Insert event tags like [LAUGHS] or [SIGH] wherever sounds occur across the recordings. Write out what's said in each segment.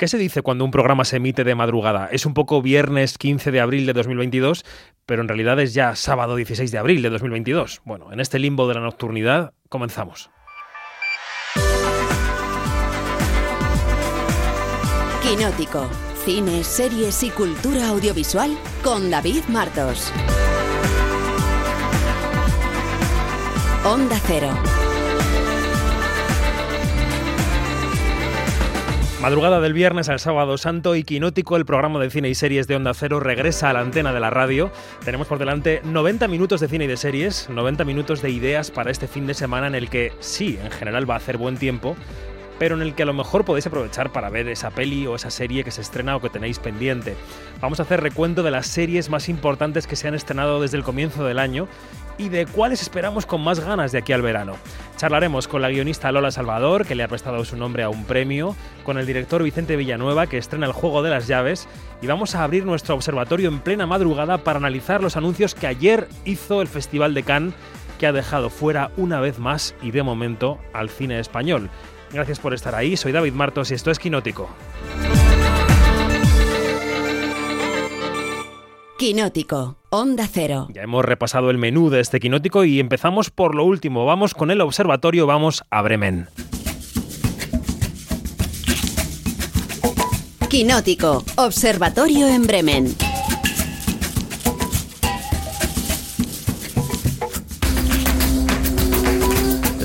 ¿Qué se dice cuando un programa se emite de madrugada? Es un poco viernes 15 de abril de 2022, pero en realidad es ya sábado 16 de abril de 2022. Bueno, en este limbo de la nocturnidad comenzamos. Quinótico. Cine, series y cultura audiovisual con David Martos. Onda Cero. Madrugada del viernes al sábado santo y Quinótico, el programa de cine y series de Onda Cero, regresa a la antena de la radio. Tenemos por delante 90 minutos de cine y de series, 90 minutos de ideas para este fin de semana en el que sí, en general va a hacer buen tiempo, pero en el que a lo mejor podéis aprovechar para ver esa peli o esa serie que se estrena o que tenéis pendiente. Vamos a hacer recuento de las series más importantes que se han estrenado desde el comienzo del año y de cuáles esperamos con más ganas de aquí al verano. Charlaremos con la guionista Lola Salvador, que le ha prestado su nombre a un premio, con el director Vicente Villanueva, que estrena el juego de las llaves, y vamos a abrir nuestro observatorio en plena madrugada para analizar los anuncios que ayer hizo el Festival de Cannes, que ha dejado fuera una vez más y de momento al cine español. Gracias por estar ahí, soy David Martos y esto es Quinótico. Quinótico, Onda Cero. Ya hemos repasado el menú de este quinótico y empezamos por lo último. Vamos con el observatorio, vamos a Bremen. Quinótico, Observatorio en Bremen.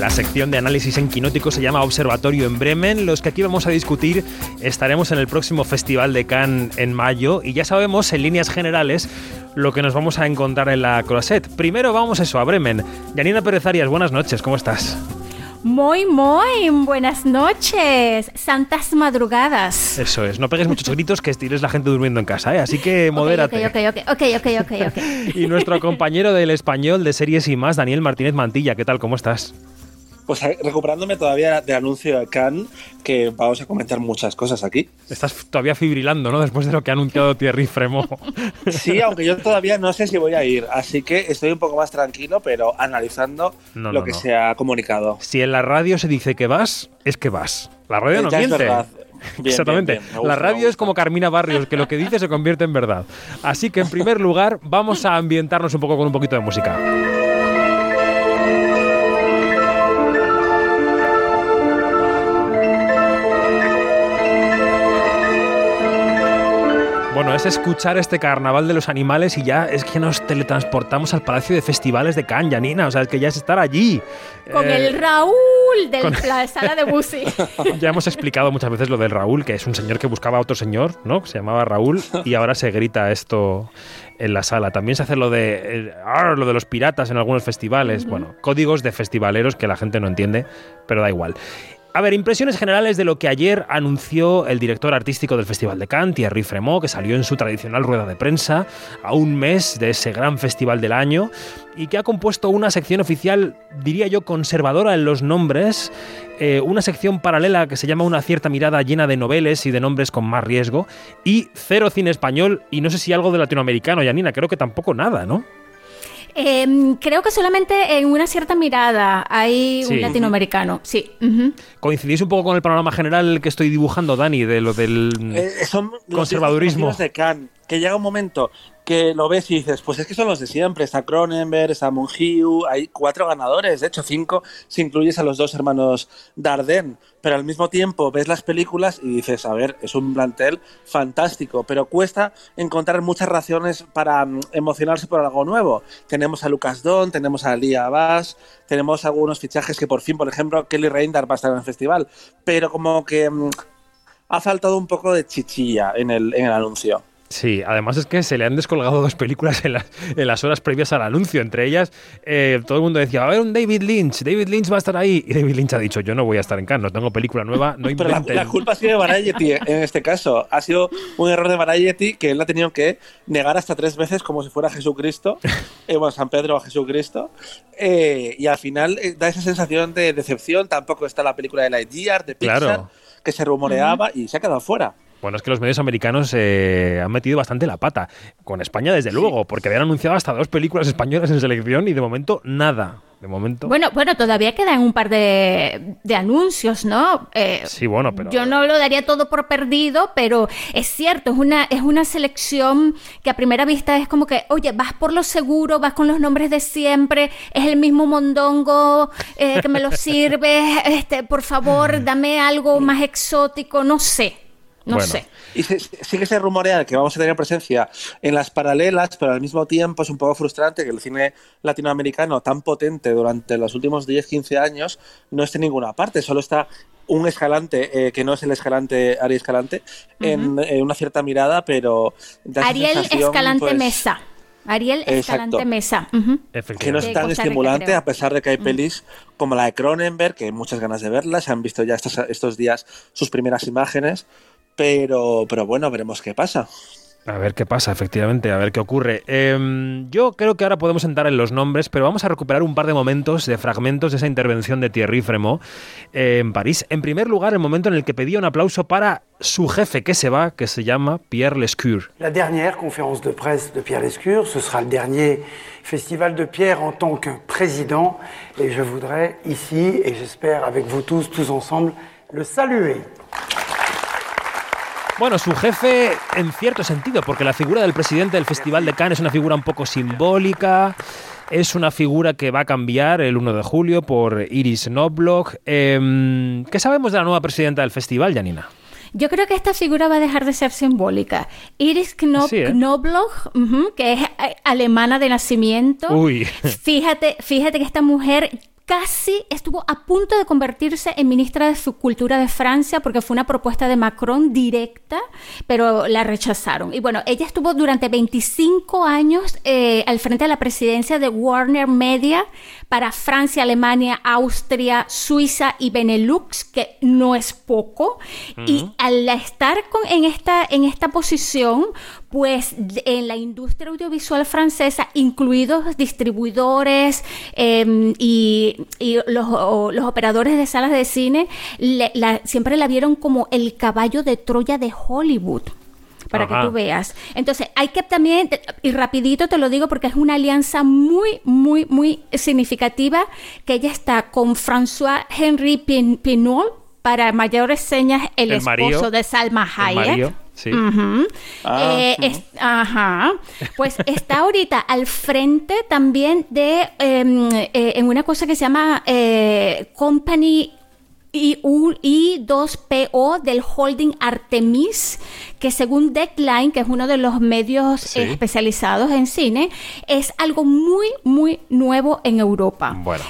La sección de análisis en quinótico se llama Observatorio en Bremen. Los que aquí vamos a discutir estaremos en el próximo Festival de Cannes en mayo y ya sabemos en líneas generales lo que nos vamos a encontrar en la Croisette. Primero vamos eso, a Bremen. Yanina Pérez Arias, buenas noches, ¿cómo estás? Muy, muy buenas noches, santas madrugadas. Eso es, no pegues muchos [LAUGHS] gritos que estires la gente durmiendo en casa, ¿eh? así que modérate. Ok, ok, ok, ok, ok, ok. [LAUGHS] y nuestro compañero del español de series y más, Daniel Martínez Mantilla, ¿qué tal? ¿Cómo estás? Pues eh, recuperándome todavía del anuncio de Cannes, que vamos a comentar muchas cosas aquí. Estás todavía fibrilando, ¿no? Después de lo que ha anunciado Thierry Fremont. [LAUGHS] Sí, aunque yo todavía no sé si voy a ir, así que estoy un poco más tranquilo, pero analizando lo que se ha comunicado. Si en la radio se dice que vas, es que vas. La radio no miente. [LAUGHS] Exactamente. la radio es como Carmina Barrios, que lo que dice se convierte en verdad. Así que en primer lugar, vamos a ambientarnos un poco con un poquito de música. Es escuchar este carnaval de los animales y ya es que nos teletransportamos al Palacio de Festivales de Cannes, Janina. O sea, es que ya es estar allí. Con el eh, Raúl de la sala de Busi. [LAUGHS] ya hemos explicado muchas veces lo del Raúl, que es un señor que buscaba a otro señor, ¿no? Se llamaba Raúl y ahora se grita esto en la sala. También se hace lo de, lo de los piratas en algunos festivales. Bueno, códigos de festivaleros que la gente no entiende, pero da igual. A ver, impresiones generales de lo que ayer anunció el director artístico del Festival de Cannes, Thierry Fremont, que salió en su tradicional rueda de prensa a un mes de ese gran festival del año y que ha compuesto una sección oficial, diría yo, conservadora en los nombres, eh, una sección paralela que se llama Una cierta mirada llena de noveles y de nombres con más riesgo, y cero cine español y no sé si algo de latinoamericano, Yanina, creo que tampoco nada, ¿no? Em, creo que solamente en una cierta mirada hay un latinoamericano, sí. ¿Coincidís un poco con el panorama general que estoy dibujando, Dani, de lo del eh, son conservadurismo? de Khan, que llega un momento que lo ves y dices, pues es que son los de siempre, está Cronenberg, está Monhiu, hay cuatro ganadores, de hecho cinco si incluyes a los dos hermanos Dardenne, pero al mismo tiempo ves las películas y dices, a ver, es un plantel fantástico, pero cuesta encontrar muchas razones para mm, emocionarse por algo nuevo. Tenemos a Lucas Don, tenemos a Lia Bass, tenemos algunos fichajes que por fin, por ejemplo, Kelly Reindar va a estar en el festival, pero como que mm, ha faltado un poco de chichilla en el, en el anuncio. Sí, además es que se le han descolgado dos películas en, las horas previas al anuncio. Entre ellas, eh, todo el mundo decía, va a haber un David Lynch, David Lynch va a estar ahí. Y David Lynch ha dicho, yo no voy a estar en Cannes, no tengo película nueva, no [LAUGHS] Pero la, culpa ha sido de Variety en este caso. Ha sido un error de Variety que él ha tenido que negar hasta tres veces como si fuera Jesucristo, [LAUGHS] eh, bueno, San Pedro o Jesucristo. Eh, y al final da esa sensación de decepción. Tampoco está la película de Lightyear, de Pixar, que se rumoreaba y se ha quedado fuera. Bueno, es que los medios americanos eh, han metido bastante la pata. Con España, desde luego, porque habían anunciado hasta dos películas españolas en selección y de momento nada. De momento. Bueno, bueno, todavía quedan un par de, anuncios, ¿no? Eh, sí, bueno, pero. Yo no lo daría todo por perdido, pero es cierto, es una, es una selección que a primera vista es como que, oye, vas por lo seguro, vas con los nombres de siempre, es el mismo mondongo eh, que me lo [LAUGHS] sirve, este, por favor, dame algo más exótico, no sé. No sé. Y sí que se rumorea que vamos a tener presencia en las paralelas, pero al mismo tiempo es un poco frustrante que el cine latinoamericano tan potente durante los últimos 10-15 años no esté en ninguna parte, solo está un escalante, eh, que no es el escalante Ariel Escalante, en, una cierta mirada, pero... Ariel Escalante pues, Mesa. Ariel Escalante Mesa. Que no es tan estimulante, a pesar de que hay pelis como la de Cronenberg, que hay muchas ganas de verla, se han visto ya estos, estos días sus primeras imágenes, pero, pero bueno, veremos qué pasa. A ver qué pasa, efectivamente, a ver qué ocurre. Em, yo creo que ahora podemos entrar en los nombres, pero vamos a recuperar un par de momentos, de fragmentos de esa intervención de Thierry Fremont en París. En primer lugar, el momento en el que pedía un aplauso para su jefe que se va, que se llama Pierre Lescure. La dernière conférence de presse de Pierre Lescure, ce sera le dernier festival de Pierre en tant que président, et je voudrais ici, et j'espère avec vous tous, tous ensemble, le saluer. Bueno, su jefe en cierto sentido, porque la figura del presidente del Festival de Cannes es una figura un poco simbólica. Es una figura que va a cambiar el 1 de julio por Iris Knobloch. Em, ¿Qué sabemos de la nueva presidenta del festival, Janina? Yo creo que esta figura va a dejar de ser simbólica. Iris ¿eh? Knobloch, que es eh, alemana de nacimiento. Uy. Fíjate, fíjate que esta mujer casi estuvo a punto de convertirse en ministra de Subcultura de Francia porque fue una propuesta de Macron directa, pero la rechazaron. Y bueno, ella estuvo durante 25 años eh, al frente de la presidencia de Warner Media para Francia, Alemania, Austria, Suiza y Benelux, que no es poco. Y al estar con, en, esta, en esta posición, pues en la industria audiovisual francesa, incluidos distribuidores em, y, los, operadores de salas de cine, siempre la vieron como el caballo de Troya de Hollywood para que tú veas. Entonces, hay que también, y rapidito te lo digo porque es una alianza muy, muy, muy significativa, que ella está con François Henry Pinot, para mayores señas, el, esposo de Salma Hayek. Sí. Ah, eh, ajá. Pues [LAUGHS] está ahorita al frente también de em, eh, en una cosa que se llama eh, Company I2PO del holding Artemis, que según Deadline, que es uno de los medios especializados en cine, es algo muy, muy nuevo en Europa. Bueno.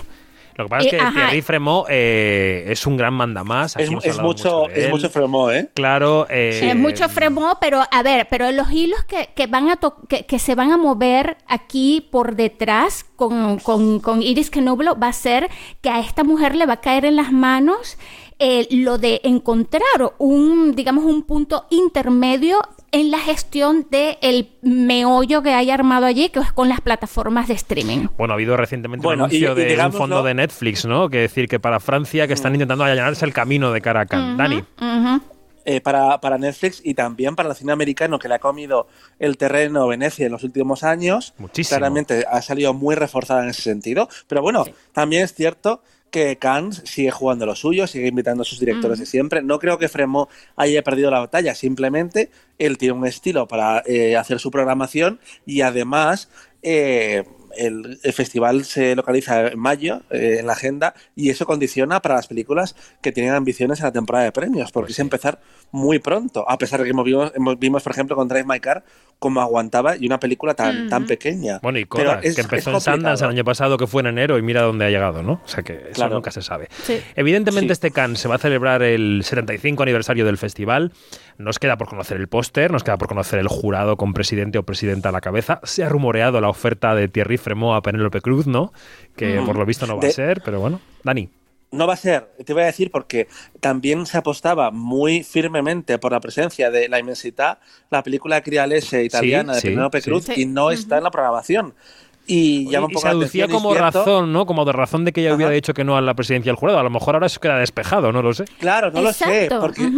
Lo que pasa es que Thierry Fremont eh, es un gran mandamás. Es, es, mucho, es mucho Fremont, ¿eh? Claro. Eh, es mucho Fremont, pero a ver, pero los hilos que, que van a que, que, se van a mover aquí por detrás con, con, con Iris Knoblo va a ser que a esta mujer le va a caer en las manos eh, lo de encontrar un, digamos, un punto intermedio en la gestión del el meollo que hay armado allí, que es con las plataformas de streaming. Bueno, ha habido recientemente un anuncio de un fondo de Netflix, ¿no? Que decir que para Francia que están mm. intentando allanarse el camino de cara Dani. Eh, para, para, Netflix y también para el cine americano que le ha comido el terreno Venecia en los últimos años. Muchísimo. Claramente ha salido muy reforzada en ese sentido. Pero bueno, también es cierto que Cannes sigue jugando lo suyo, sigue invitando a sus directores de siempre. No creo que Fremo haya perdido la batalla, simplemente él tiene un estilo para eh, hacer su programación y además eh, el, festival se localiza en mayo eh, en la agenda y eso condiciona para las películas que tienen ambiciones en la temporada de premios, porque pues es empezar muy pronto, a pesar de que vimos, vimos por ejemplo, con Drive My Car cómo aguantaba y una película tan, tan pequeña. Bueno, y Cora, que empezó en Sundance el año pasado, que fue en enero, y mira dónde ha llegado, ¿no? O sea que eso nunca se sabe. Evidentemente este Cannes se va a celebrar el 75 aniversario del festival. Nos queda por conocer el póster, nos queda por conocer el jurado con presidente o presidenta a la cabeza. Se ha rumoreado la oferta de Thierry Fremont a Penélope Cruz, ¿no? Que por lo visto no va a ser, pero bueno. Dani. No va a ser, te voy a decir, porque también se apostaba muy firmemente por la presencia de La Inmensidad, la película crialese italiana de Penélope Cruz, y no está en la programación. Y, llama un poco se aducía como razón, ¿no? Como de razón de que ella hubiera dicho que no a la presidencia del jurado. A lo mejor ahora eso queda despejado, no lo sé. Claro, no lo sé. Porque,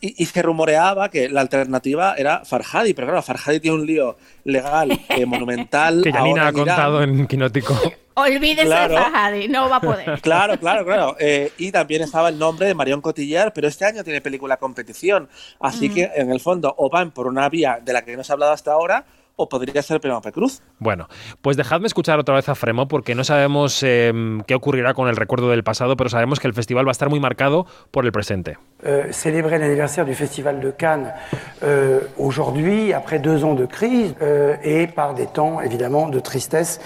y, se rumoreaba que la alternativa era Farhadi, pero claro, Farhadi tiene un lío legal eh, [LAUGHS] monumental. que Janina ha contado en Quinótico. [LAUGHS] Olvídese de Farhadi, no va a poder. [LAUGHS] Claro, claro, claro. Eh, y también estaba el nombre de Marion Cotillard, pero este año tiene película competición. Así mm. que, en el fondo, o van por una vía de la que no se ha hablado hasta ahora, o podría ser Penélope Cruz. Bueno, pues dejadme escuchar otra vez a Fremo porque no sabemos em, qué ocurrirá con el recuerdo del pasado, pero sabemos que el festival va a estar muy marcado por el presente. Euh, célébrer l'anniversaire du Festival de Cannes euh, aujourd'hui, après deux ans de crise, euh, et par des temps évidemment de tristesse.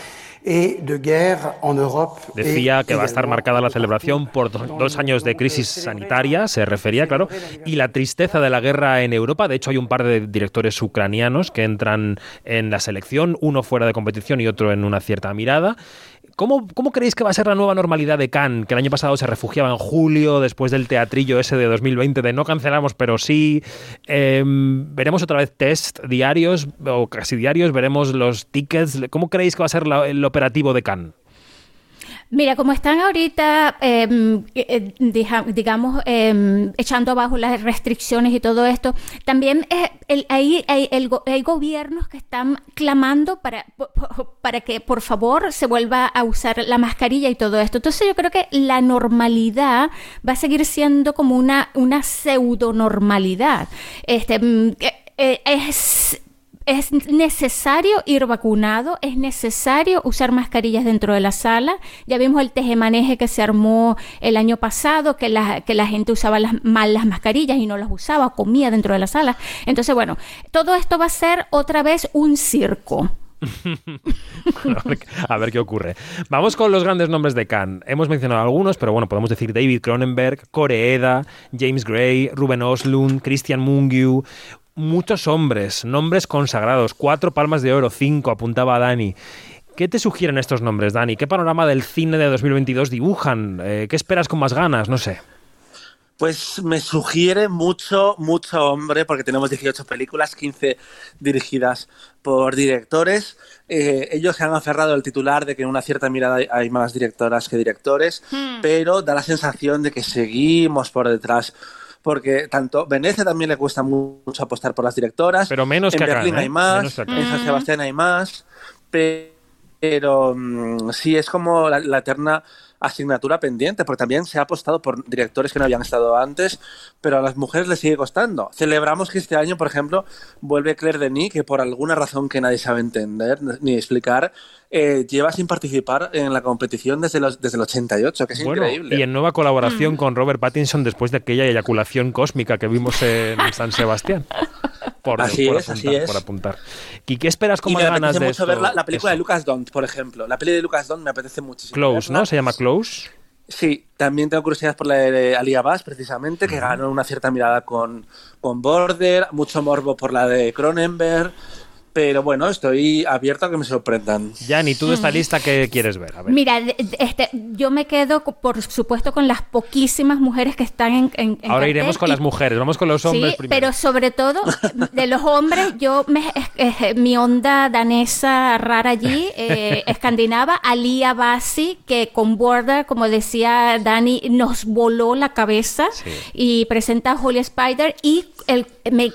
De guerra en Europa. Decía que va a estar marcada la celebración por dos años de crisis sanitaria, se refería, claro, y la tristeza de la guerra en Europa. De hecho, hay un par de directores ucranianos que entran en la selección, uno fuera de competición y otro en una cierta mirada. ¿Cómo, creéis que va a ser la nueva normalidad de Cannes? Que el año pasado se refugiaba en julio, después del teatrillo ese de 2020 de no cancelamos, pero sí. Em, veremos otra vez test diarios o casi diarios, veremos los tickets. ¿Cómo creéis que va a ser el operativo de Cannes? Mira, como están ahorita, em, eh, digamos, em, echando abajo las restricciones y todo esto, también eh, hay, hay, gobiernos que están clamando para, para que por favor se vuelva a usar la mascarilla y todo esto. Entonces yo creo que la normalidad va a seguir siendo como una, una pseudo normalidad. Este, mm, eh, es es necesario ir vacunado, es necesario usar mascarillas dentro de la sala. Ya vimos el tejemaneje que se armó el año pasado, que la, que la gente usaba las, mal las mascarillas y no las usaba, comía dentro de la sala. Entonces, bueno, todo esto va a ser otra vez un circo. [LAUGHS] a, ver, qué ocurre. Vamos con los grandes nombres de Cannes. Hemos mencionado algunos, pero bueno, podemos decir David Cronenberg, Coreeda, James Gray, Ruben Oslund, Christian Mungiu, muchos hombres, nombres consagrados, cuatro palmas de oro, cinco, apuntaba Dani. ¿Qué te sugieren estos nombres, Dani? ¿Qué panorama del cine de 2022 dibujan? Eh, ¿Qué esperas con más ganas? No sé. Pues me sugiere mucho, mucho hombre, porque tenemos 18 películas, 15 dirigidas por directores. Eh, ellos se han aferrado al titular de que en una cierta mirada hay más directoras que directores, hmm. pero da la sensación de que seguimos por detrás porque tanto Venecia también le cuesta mucho apostar por las directoras. Pero menos en que Berlín hay ¿eh? más, en San Sebastián hay más, pero, mm, sí es como la, la eterna asignatura pendiente, porque también se ha apostado por directores que no habían estado antes, pero a las mujeres les sigue costando. Celebramos que este año, por ejemplo, vuelve Claire Denis, que por alguna razón que nadie sabe entender ni explicar, eh, lleva sin participar en la competición desde, los, desde el 88, que es increíble. Y en nueva colaboración mm. con Robert Pattinson después de aquella eyaculación cósmica que vimos en [LAUGHS] San Sebastián. Por, así por es, apuntar, así es. Por apuntar. ¿Y qué esperas más ganas de mucho ver la, película de Lucas Dont, por ejemplo. La peli de Lucas Dont me apetece muchísimo. Close, ¿no? Se llama Close. Sí, también tengo curiosidad por la de Ali Abbas, precisamente, que ganó una cierta mirada con, con Border, mucho morbo por la de Cronenberg. Pero bueno, estoy abierto a que me sorprendan. Yanni, tú de esta lista, ¿qué quieres ver? Mira, este, yo me quedo, por supuesto, con las poquísimas mujeres que están en. en Ahora iremos con las mujeres, vamos con los hombres sí, primero. Pero sobre todo, de los hombres, yo, me, mi onda danesa rara allí, eh, [LAUGHS] escandinava, Alia Basi, que con Border, como decía Dani, nos voló la cabeza y presenta a Holy Spider y el,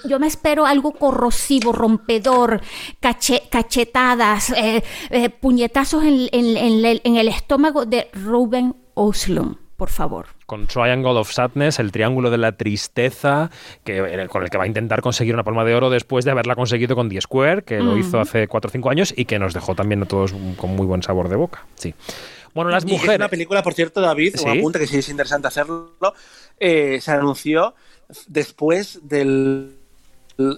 yo me espero algo corrosivo, rompedor, cachetadas, eh, eh, puñetazos en, el estómago de Ruben Oslund, por favor con Triangle of Sadness, el triángulo de la tristeza, que, con el que va a intentar conseguir una palma de oro después de haberla conseguido con The Square, que lo hizo hace 4 o 5 años y que nos dejó también a todos con muy buen sabor de boca. Sí. Bueno, las mujeres. Es una película, por cierto, David, un apunte que sí es interesante hacerlo. Eh, se anunció después del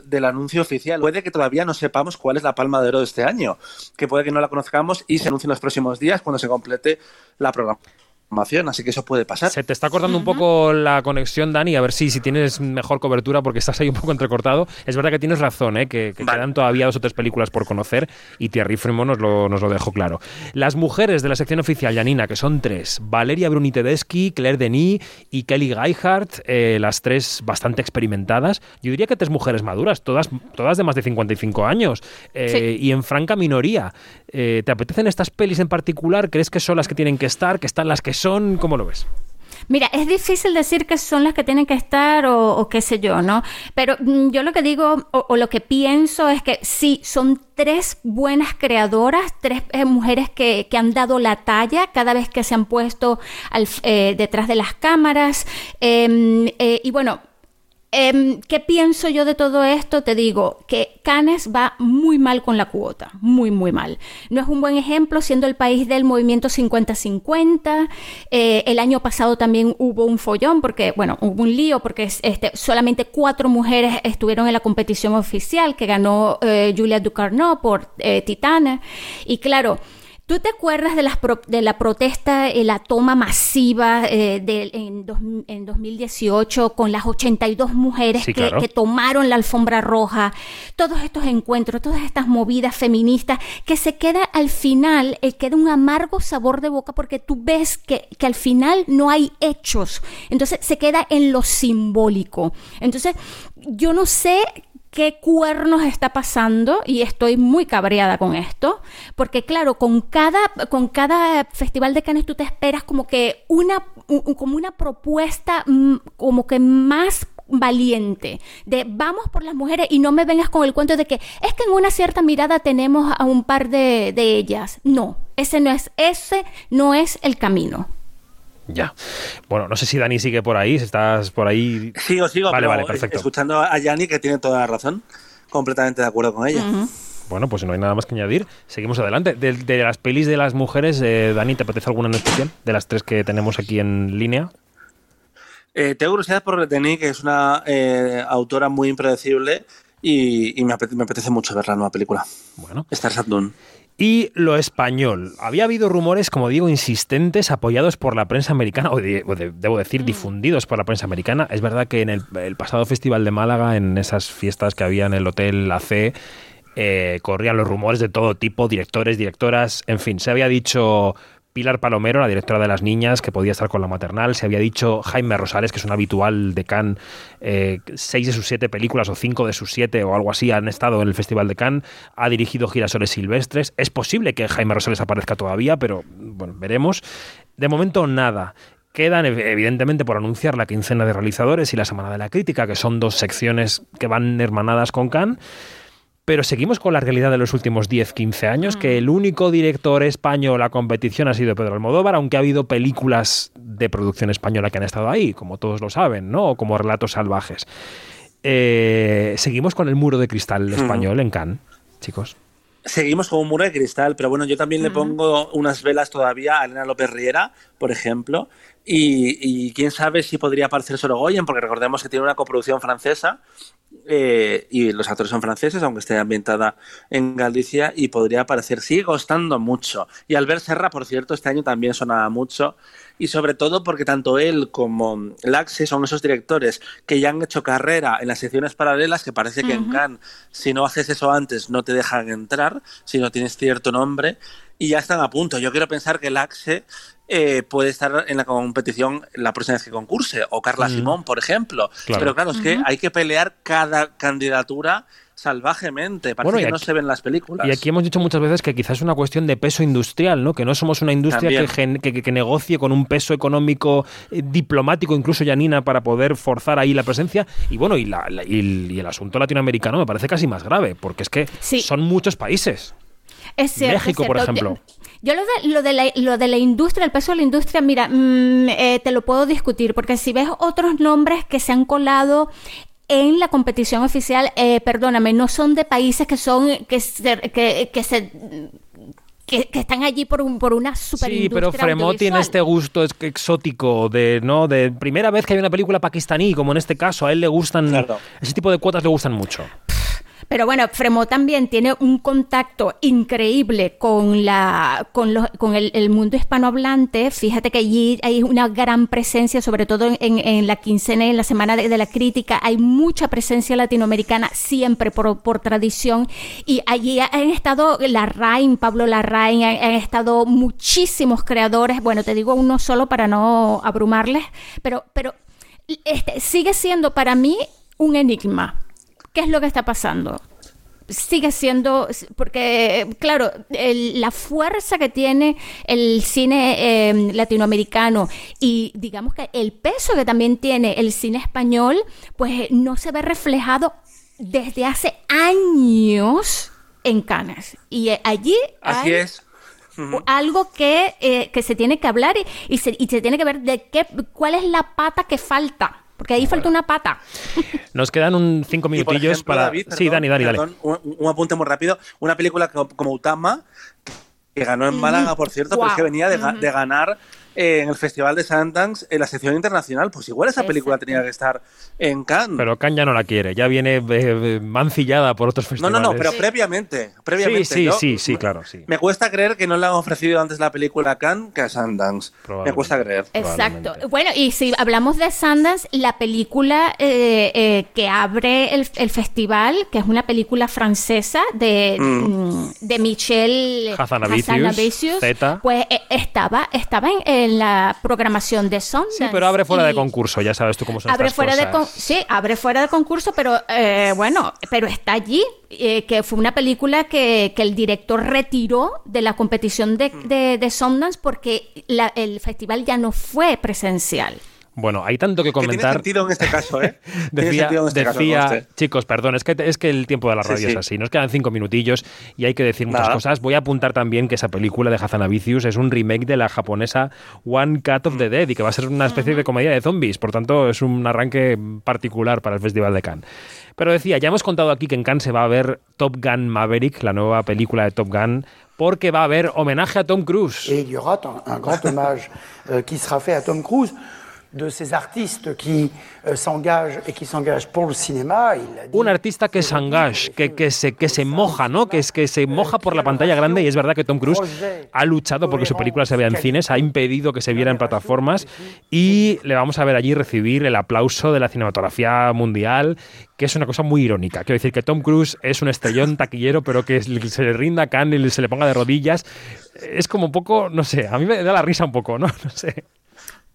del anuncio oficial. Puede que todavía no sepamos cuál es la palma de oro de este año, que puede que no la conozcamos y se anuncie en los próximos días cuando se complete la programación así que eso puede pasar. Se te está cortando un poco la conexión, Dani, a ver si, si tienes mejor cobertura porque estás ahí un poco entrecortado. Es verdad que tienes razón, ¿eh? que, quedan todavía dos o tres películas por conocer y Thierry Fremont nos lo, nos lo dejó claro. Las mujeres de la sección oficial, Janina, que son tres, Valeria Bruni Tedeschi, Claire Denis y Kelly Geihart, eh, las tres bastante experimentadas. Yo diría que tres mujeres maduras, todas, todas de más de 55 años eh, y en franca minoría. ¿Te apetecen estas pelis en particular? ¿Crees que son las que tienen que estar, que están las que son? ¿Cómo lo ves? Mira, es difícil decir que son las que tienen que estar o, qué sé yo, ¿no? Pero mm, yo lo que digo o, lo que pienso es que sí, son tres buenas creadoras, tres eh, mujeres que, que, han dado la talla cada vez que se han puesto al, eh, detrás de las cámaras. Em, eh, y bueno, Em, ¿Qué pienso yo de todo esto? Te digo que Cannes va muy mal con la cuota, muy, muy mal. No es un buen ejemplo siendo el país del movimiento 50-50. Eh, el año pasado también hubo un follón, porque, bueno, hubo un lío, porque este, solamente cuatro mujeres estuvieron en la competición oficial que ganó eh, Julia Ducarneau por eh, Titana. Y claro, ¿Tú te acuerdas de, las de la protesta, eh, la toma masiva eh, de, en, 2018 con las 82 mujeres que, tomaron la alfombra roja? Todos estos encuentros, todas estas movidas feministas, que se queda al final, eh, queda un amargo sabor de boca porque tú ves que, que al final no hay hechos. Entonces se queda en lo simbólico. Entonces, yo no sé qué cuernos está pasando y estoy muy cabreada con esto, porque claro, con cada, con cada festival de Cannes tú te esperas como que una, como una propuesta mm, como que más valiente de vamos por las mujeres y no me vengas con el cuento de que es que en una cierta mirada tenemos a un par de, de ellas. No, ese no es, ese no es el camino. Ya. Bueno, no sé si Dani sigue por ahí, si estás por ahí. Sigo, sigo, vale, vale, perfecto. escuchando a Yanni, que tiene toda la razón, completamente de acuerdo con ella. Bueno, pues no hay nada más que añadir. Seguimos adelante. De, las pelis de las mujeres, eh, Dani, ¿te apetece alguna en especial? De las tres que tenemos aquí en línea. Eh, tengo curiosidad por Denis, que es una eh, autora muy impredecible y, me, apetece, mucho ver la nueva película. Bueno. Star Saturn. Y lo español. Había habido rumores, como digo, insistentes, apoyados por la prensa americana, o, debo decir, mm. difundidos por la prensa americana. Es verdad que en el, pasado Festival de Málaga, en esas fiestas que había en el Hotel AC, eh, corrían los rumores de todo tipo, directores, directoras, en fin, se había dicho Pilar Palomero, la directora de Las Niñas, que podía estar con la maternal. Se había dicho Jaime Rosales, que es un habitual de Cannes. Eh, seis de sus siete películas o cinco de sus siete o algo así han estado en el Festival de Cannes. Ha dirigido Girasoles Silvestres. Es posible que Jaime Rosales aparezca todavía, pero bueno, veremos. De momento, nada. Quedan, evidentemente, por anunciar la quincena de realizadores y la Semana de la Crítica, que son dos secciones que van hermanadas con Cannes. Pero seguimos con la realidad de los últimos 10-15 años, que el único director español a competición ha sido Pedro Almodóvar, aunque ha habido películas de producción española que han estado ahí, como todos lo saben, ¿no? O como Relatos Salvajes. Eh, seguimos con el muro de cristal español en Cannes, chicos. Seguimos con un muro de cristal, pero bueno, yo también le pongo unas velas todavía a Elena López Riera, por ejemplo, y, quién sabe si podría aparecer Sorogoyen, porque recordemos que tiene una coproducción francesa eh, y los actores son franceses, aunque esté ambientada en Galicia, y podría aparecer. Sigue costando mucho. Y Albert Serra, por cierto, este año también sonaba mucho, y sobre todo porque tanto él como Laxe son esos directores que ya han hecho carrera en las secciones paralelas, que parece que en Cannes, si no haces eso antes, no te dejan entrar, si no tienes cierto nombre, y ya están a punto. Yo quiero pensar que Laxe eh, puede estar en la competición la próxima vez que concurse, o Carla. Simón, por ejemplo. Pero claro, es que hay que pelear cada candidatura salvajemente, para que no se ven las películas. Y aquí hemos dicho muchas veces que quizás es una cuestión de peso industrial, ¿no? Que no somos una industria que, que, negocie con un peso económico, eh, diplomático, incluso Yanina, para poder forzar ahí la presencia. Y bueno, y, la, y, el asunto latinoamericano me parece casi más grave, porque es que son muchos países. Es cierto, México, por ejemplo. Yo lo de, lo de, la, lo de la industria, el peso de la industria, mira, mm, eh, te lo puedo discutir, porque si ves otros nombres que se han colado en la competición oficial, eh, perdóname, no son de países que son, que se, que, que se que, están allí por, un, por una super Sí, pero Fremont tiene este gusto exótico de, ¿no? De primera vez que hay una película pakistaní, como en este caso, a él le gustan, ese tipo de cuotas le gustan mucho. Pero bueno, Fremo también tiene un contacto increíble con, la, con, con el, mundo hispanohablante. Fíjate que allí hay una gran presencia, sobre todo en, la quincena y en la semana de, la crítica. Hay mucha presencia latinoamericana siempre por, por tradición. Y allí han estado Pablo Larraín, han, han estado muchísimos creadores. Bueno, te digo uno solo para no abrumarles, pero, pero este, sigue siendo para mí un enigma ¿Qué es lo que está pasando? sigue siendo, porque claro, la fuerza que tiene el cine em, latinoamericano y digamos que el peso que también tiene el cine español, pues no se ve reflejado desde hace años en Cannes. Y eh, allí... Así es. Algo que, eh, que se tiene que hablar y, se, y se tiene que ver de qué, cuál es la pata que falta porque ahí falta una pata. [LAUGHS] Nos quedan un cinco minutillos para. sí, Dani, Dani, dale. Un, apunte muy rápido. Una película como, Utama, que ganó en Málaga, por cierto, pero es que venía de, de ganar en el Festival de Sundance en la sección internacional. Pues igual esa película tenía que estar en Cannes. Pero Cannes ya no la quiere, ya viene eh, eh, mancillada por otros festivales. No, no, no, pero previamente, previamente. Sí, sí, sí, sí, claro, sí. Me cuesta creer que no le han ofrecido antes la película a Cannes que a Sundance. Me cuesta creer. Exacto. Bueno, y si hablamos de Sundance, la película eh, que abre el, festival, que es una película francesa de, mm. Mm, de Michel Hazanavicius, pues estaba, estaba en en la programación de Sundance. Sí, pero abre fuera de concurso, ya sabes tú cómo son abre estas fuera cosas. De sí, abre fuera de concurso, pero eh, bueno, pero está allí, eh, que fue una película que, que, el director retiró de la competición de, de, de Sundance porque la, el festival ya no fue presencial. Bueno, hay tanto que comentar. tiene sentido en este caso, ¿eh? [LAUGHS] decía, este decía chicos, perdón, es que, es que el tiempo de la radio es así. Nos quedan cinco minutillos y hay que decir muchas cosas. Voy a apuntar también que esa película de Hazanavicius es un remake de la japonesa One Cut of the Dead y que va a ser una especie de comedia de zombies. Por tanto, es un arranque particular para el Festival de Cannes. Pero decía, ya hemos contado aquí que en Cannes se va a ver Top Gun Maverick, la nueva película de Top Gun, porque va a haber homenaje a Tom Cruise. Y aura un gran homenaje euh, qui sera fait a Tom Cruise ces artistes qui euh, s'engagent et qui s'engagent pour le cinéma. Un artista que se engage, que, que, se, que se moja, ¿no? Que, es, que se moja por la pantalla grande y es verdad que Tom Cruise ha luchado porque su película se vea en cines, ha impedido que se viera en plataformas y le vamos a ver allí recibir el aplauso de la cinematografía mundial, que es una cosa muy irónica. Quiero decir que Tom Cruise es un estrellón taquillero, pero que se le rinda a Khan y se le ponga de rodillas. Es como un poco, no sé, a mí me da la risa un poco. No [LAUGHS] sé.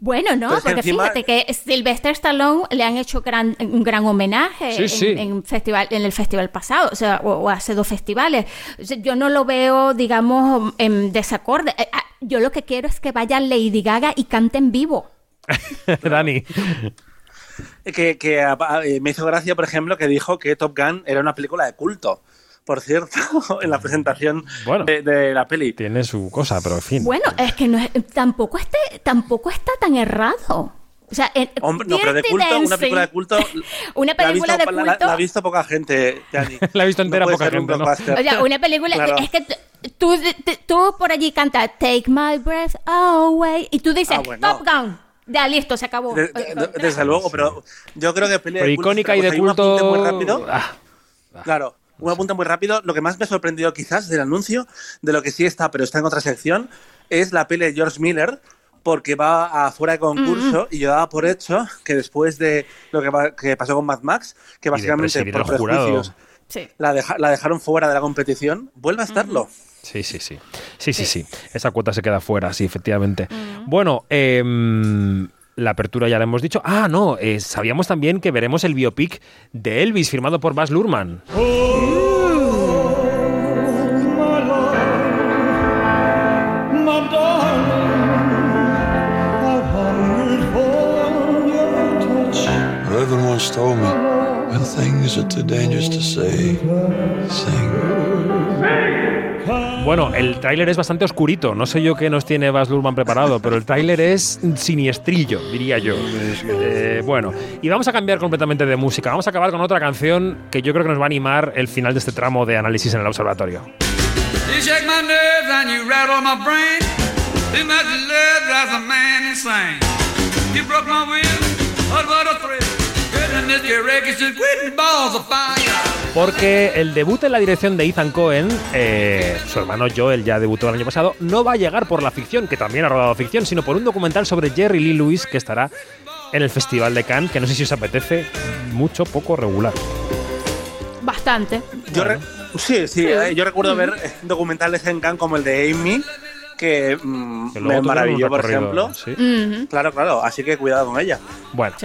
Bueno, no, porque fíjate que Sylvester Stallone le han hecho un gran homenaje En, festival, en el festival pasado, o sea, o, hace dos festivales. Yo no lo veo, digamos, en desacorde. Eh, ah, yo lo que quiero es que vaya Lady Gaga y cante en vivo. [LAUGHS] Dani. Que, que eh, me hizo gracia, por ejemplo, que dijo que Top Gun era una película de culto por cierto, [LAUGHS] en la presentación de, la peli. Tiene su cosa, pero en fin. Bueno, es que no tampoco, este, tampoco está tan errado. O sea, Hombre, no, pero de culto, una película de culto. [LAUGHS] una película de culto. La, ha visto poca gente, [LAUGHS] la ha visto entera poca gente. ¿no? O sea, una película. Es que tú, tú por allí cantas Take My Breath Away y tú dices ah, Top Gun. Ya, listo, se acabó. desde luego, pero yo creo que pelea pero icónica y de culto. Muy rápido. Ah, claro, un apunte muy rápido. Lo que más me ha sorprendido quizás del anuncio, de lo que sí está, pero está en otra sección, es la peli de George Miller, porque va a fuera de concurso y yo daba por hecho que después de lo que, pasó con Mad Max, que básicamente por prejuicios la, dejaron fuera de la competición, vuelve a estarlo. Sí, sí, sí. Sí, sí, sí. Esa cuota se queda fuera, sí, efectivamente. Bueno, eh, la apertura ya la hemos dicho. Ah, no, eh, sabíamos también que veremos el biopic de Elvis firmado por Baz Luhrmann. once told me, when things are too dangerous to say, sing. Bueno, el tráiler es bastante oscurito. No sé yo qué nos tiene Bas Luhrmann preparado, pero el tráiler es siniestrillo, diría yo. Eh, bueno, y vamos a cambiar completamente de música. Vamos a acabar con otra canción que yo creo que nos va a animar el final de este tramo de análisis en el observatorio. Porque el debut en la dirección de Ethan Cohen, eh, su hermano Joel ya debutó el año pasado, no va a llegar por la ficción, que también ha rodado ficción, sino por un documental sobre Jerry Lee Lewis que estará en el Festival de Cannes, que no sé si os apetece, mucho, poco, regular. Bastante. Yo sí, sí, eh, yo recuerdo ver documentales en Cannes como el de Amy, que, mm, me maravilló, por ejemplo. Claro, claro, así que cuidado con ella. Bueno.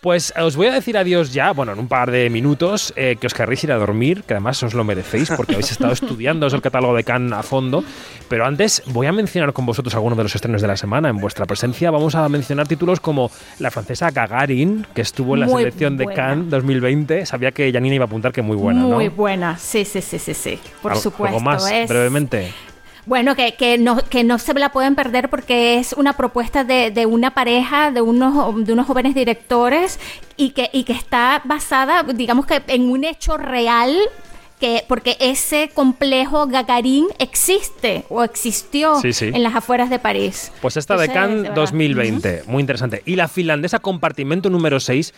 Pues os voy a decir adiós ya, bueno, en un par de minutos, eh, que os querréis ir a dormir, que además os lo merecéis porque habéis estado estudiando el catálogo de Cannes a fondo. Pero antes voy a mencionar con vosotros algunos de los estrenos de la semana. En vuestra presencia vamos a mencionar títulos como la francesa Gagarin, que estuvo en la selección de Cannes 2020. Sabía que Janina iba a apuntar que muy buena, Muy buena, sí, sí, sí, sí, sí. Por supuesto. ¿Algo más, brevemente? Bueno, que, que, no, que no se la pueden perder porque es una propuesta de, de, una pareja, de unos, de unos jóvenes directores y que, y que está basada, digamos que en un hecho real. Que, porque ese complejo Gagarin existe o existió en las afueras de París. Pues esta de Cannes 2020, muy interesante. Y la finlandesa compartimento número 6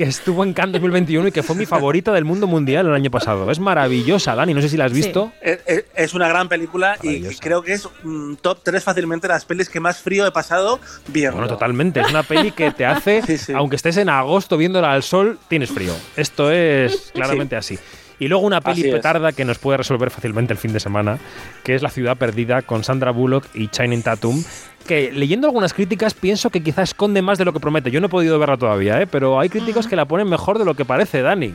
que estuvo en Cannes 2021 y que fue mi favorita del mundo mundial el año pasado. Es maravillosa, Dani, no sé si la has visto. Es, una gran película y creo que es un top 3 fácilmente las pelis que más frío he pasado viendo. Bueno, totalmente. Es una peli que te [LAUGHS] hace, aunque estés en agosto viéndola al sol, tienes frío. Esto es claramente así. Y luego una peli petarda que nos puede resolver fácilmente el fin de semana, que es La ciudad perdida con Sandra Bullock y Channing Tatum, que leyendo algunas críticas pienso que quizás esconde más de lo que promete. Yo no he podido verla todavía, ¿eh? pero hay críticos que la ponen mejor de lo que parece, Dani.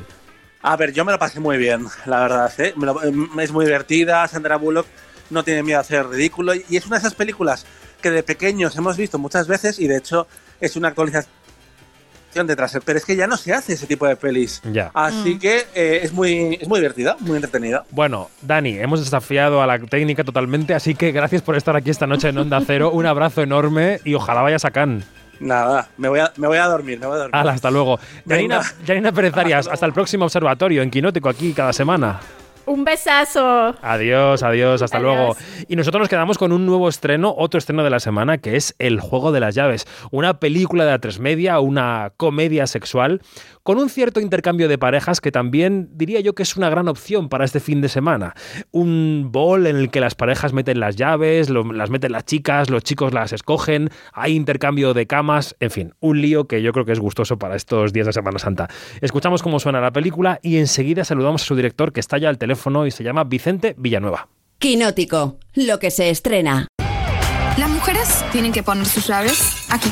A ver, yo me la pasé muy bien, la verdad. ¿eh? es muy divertida, Sandra Bullock no tiene miedo a hacer ridículo y es una de esas películas que de pequeños hemos visto muchas veces y de hecho es una actualización detrás. Pero es que ya no se hace ese tipo de pelis. Ya. Así mm. que eh, es, muy, es muy divertida, muy entretenida. Bueno, Dani, hemos desafiado a la técnica totalmente, así que gracias por estar aquí esta noche en Onda Cero. Un abrazo enorme y ojalá vayas a Cannes. Nada, me voy a, me voy a dormir, me voy a dormir. hasta luego. Janina, Janina Pérez Arias, hasta el próximo observatorio en Quinótico, aquí cada semana. Un besazo. Adiós, adiós, hasta luego. Y nosotros nos quedamos con un nuevo estreno, otro estreno de la semana, que es El juego de las llaves, una película de A3 Media, una comedia sexual con un cierto intercambio de parejas que también diría yo que es una gran opción para este fin de semana. Un bol en el que las parejas meten las llaves, las meten las chicas, los chicos las escogen, hay intercambio de camas, en fin, un lío que yo creo que es gustoso para estos días de Semana Santa. Escuchamos cómo suena la película y enseguida saludamos a su director que está ya al teléfono y se llama Vicente Villanueva. Quinótico, lo que se estrena. Las mujeres tienen que poner sus llaves aquí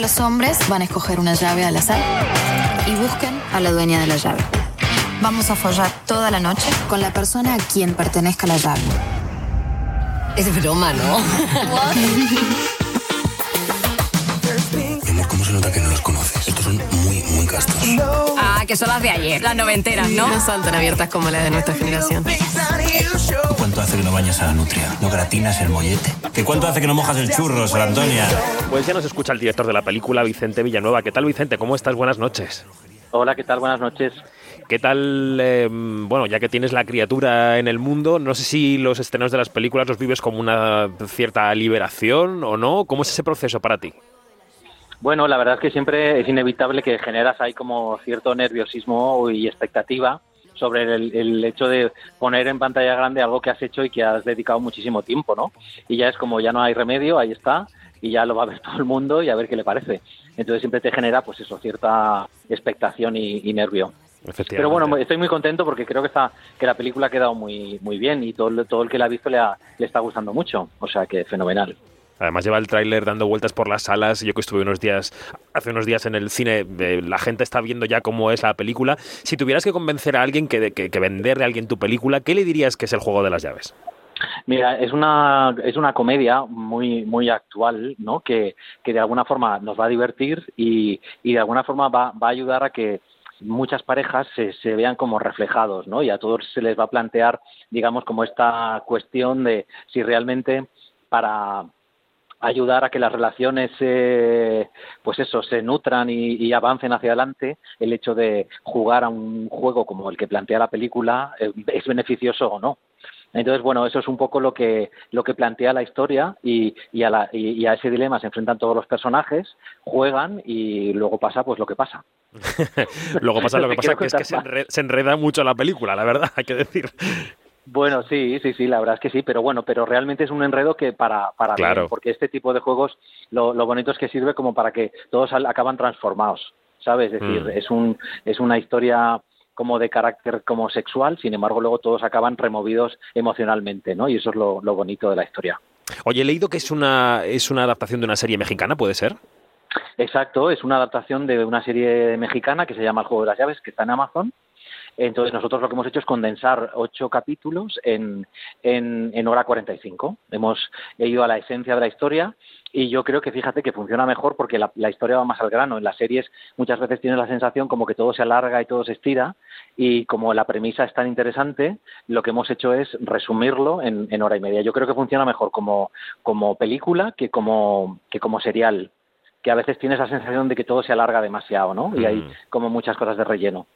los hombres van a escoger una llave al azar y busquen a la dueña de la llave. Vamos a follar toda la noche con la persona a quien pertenezca la llave. Es broma, ¿no? [LAUGHS] amor, ¿cómo se nota que no los conoces? Estos son gastos. Ah, que son las de ayer, las noventeras, ¿no? No son tan abiertas como las de nuestra generación. ¿Cuánto hace que no bañas a la nutria? ¿No gratinas el mollete? ¿Que cuánto hace que no mojas el churro, Sara Antonia? Pues ya nos escucha el director de la película, Vicente Villanueva. ¿Qué tal, Vicente? ¿Cómo estás? Buenas noches. Hola, ¿qué tal? Buenas noches. ¿Qué tal, em, bueno, ya que tienes la criatura en el mundo, no sé si los estrenos de las películas los vives como una cierta liberación o no? ¿Cómo es ese proceso para ti? Bueno, la verdad es que siempre es inevitable que generas ahí como cierto nerviosismo y expectativa sobre el, hecho de poner en pantalla grande algo que has hecho y que has dedicado muchísimo tiempo, ¿no? Y ya es como ya no hay remedio, ahí está, y ya lo va a ver [LAUGHS] todo el mundo y a ver qué le parece. Entonces siempre te genera, pues eso, cierta expectación y, nervio. Pero bueno, estoy muy contento porque creo que está que la película ha quedado muy muy bien y todo, todo el que la ha visto le, le está gustando mucho. O sea que fenomenal. Además lleva el tráiler dando vueltas por las salas. Yo que estuve unos días, hace unos días en el cine, eh, la gente está viendo ya cómo es la película. Si tuvieras que convencer a alguien que, que, venderle a alguien tu película, ¿qué le dirías que es el juego de las llaves? Mira, es una, es una comedia muy, muy actual, ¿no? Que, que de alguna forma nos va a divertir y, y de alguna forma va, va a ayudar a que muchas parejas se, se, vean como reflejados, ¿no? Y a todos se les va a plantear, digamos, como esta cuestión de si realmente para, ayudar a que las relaciones, eh, pues eso, se nutran y, avancen hacia adelante, el hecho de jugar a un juego como el que plantea la película eh, es beneficioso o no. Entonces, bueno, eso es un poco lo que, lo que plantea la historia y, y, a la, y, a ese dilema se enfrentan todos los personajes, juegan y luego pasa pues lo que pasa. [LAUGHS] luego pasa lo que [LAUGHS] pasa, que es que se enreda mucho la película, la verdad, [LAUGHS] hay que decir. Bueno, sí, sí, sí, la verdad es que sí, pero bueno, pero realmente es un enredo que para, para claro. porque este tipo de juegos lo, lo, bonito es que sirve como para que todos acaban transformados, ¿sabes? Es decir, mm. es, un, es una historia como de carácter como sexual, sin embargo luego todos acaban removidos emocionalmente, ¿no? Y eso es lo, lo bonito de la historia. Oye, he leído que es una, es una adaptación de una serie mexicana, ¿puede ser? Exacto, es una adaptación de una serie mexicana que se llama El juego de las llaves, que está en Amazon. Entonces nosotros lo que hemos hecho es condensar ocho capítulos en, en, en hora 45. Hemos ido a la esencia de la historia y yo creo que fíjate que funciona mejor porque la, la, historia va más al grano. En las series muchas veces tienes la sensación como que todo se alarga y todo se estira y como la premisa es tan interesante, lo que hemos hecho es resumirlo en, en hora y media. Yo creo que funciona mejor como, como película que como, que como serial que a veces tienes la sensación de que todo se alarga demasiado, ¿no? Y hay como muchas cosas de relleno.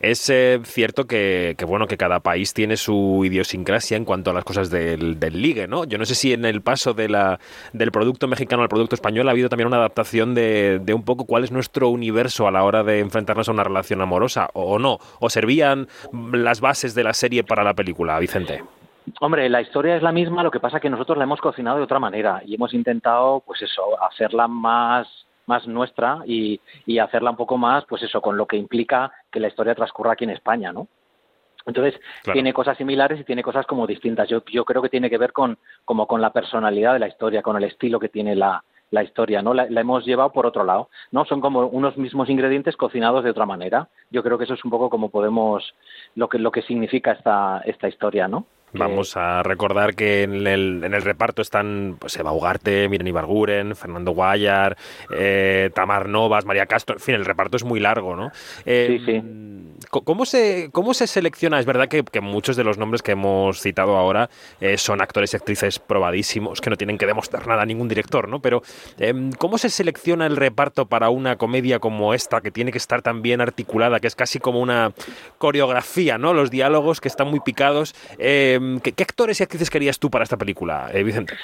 Es eh, cierto que, que, bueno que cada país tiene su idiosincrasia en cuanto a las cosas del, del ligue, ¿no? Yo no sé si en el paso de la, del producto mexicano al producto español ha habido también una adaptación de, de un poco cuál es nuestro universo a la hora de enfrentarnos a una relación amorosa o, o no, o servían las bases de la serie para la película, Vicente. Hombre, la historia es la misma, lo que pasa que nosotros la hemos cocinado de otra manera y hemos intentado, pues eso, hacerla más más nuestra y, y hacerla un poco más, pues eso, con lo que implica que la historia transcurra aquí en España, ¿no? Entonces, Claro. tiene cosas similares y tiene cosas como distintas. Yo, yo creo que tiene que ver con, como con la personalidad de la historia, con el estilo que tiene la, la historia, ¿no? La, la hemos llevado por otro lado, ¿no? Son como unos mismos ingredientes cocinados de otra manera. Yo creo que eso es un poco como podemos, lo que, lo que significa esta, esta historia, ¿no? Vamos a recordar que en el, en el reparto están pues, Eva Ugarte, Miren Ibarguren, Fernando Guayar, eh, Tamar Novas, María Castro, en fin, el reparto es muy largo, ¿no? Eh, Sí, sí. ¿Cómo, se, ¿Cómo se selecciona? Es verdad que, que muchos de los nombres que hemos citado ahora eh, son actores y actrices probadísimos, que no tienen que demostrar nada a ningún director, ¿no? Pero em, ¿cómo se selecciona el reparto para una comedia como esta, que tiene que estar tan bien articulada, que es casi como una coreografía, ¿no? Los diálogos que están muy picados. Eh, ¿qué, qué actores y actrices querías tú para esta película, eh, Vicente?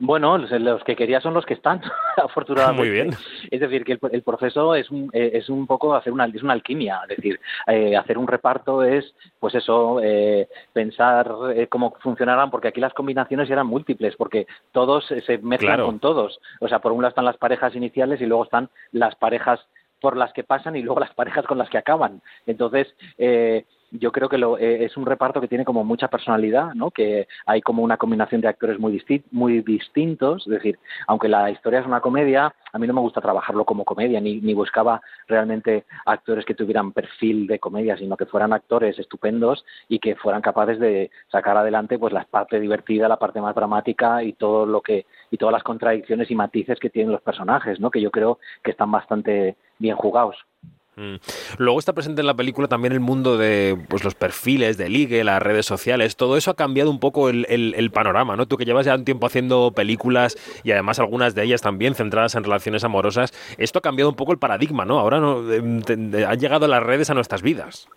Bueno, los, los que quería son los que están, [LAUGHS] afortunadamente. Muy bien. Es decir, que el, el proceso es un, eh, es un poco hacer una, es una alquimia. Es decir, eh, hacer un reparto es, pues eso, eh, pensar eh, cómo funcionarán, porque aquí las combinaciones eran múltiples, porque todos eh, se mezclan Claro. con todos. O sea, por un lado están las parejas iniciales y luego están las parejas por las que pasan y luego las parejas con las que acaban. Entonces, eh, yo creo que lo, eh, es un reparto que tiene como mucha personalidad, ¿no? Que hay como una combinación de actores muy, disti- muy distintos. Es decir, aunque la historia es una comedia, a mí no me gusta trabajarlo como comedia, ni, ni buscaba realmente actores que tuvieran perfil de comedia, sino que fueran actores estupendos y que fueran capaces de sacar adelante pues la parte divertida, la parte más dramática y todo lo que y todas las contradicciones y matices que tienen los personajes, ¿no? Que yo creo que están bastante bien jugados. Mm. Luego está presente en la película también el mundo de pues, los perfiles de ligue, las redes sociales. Todo eso ha cambiado un poco el, panorama, ¿no? Tú que llevas ya un tiempo haciendo películas y además algunas de ellas también centradas en relaciones amorosas, esto ha cambiado un poco el paradigma, ¿no? Ahora no, te- te- han llegado las redes a nuestras vidas.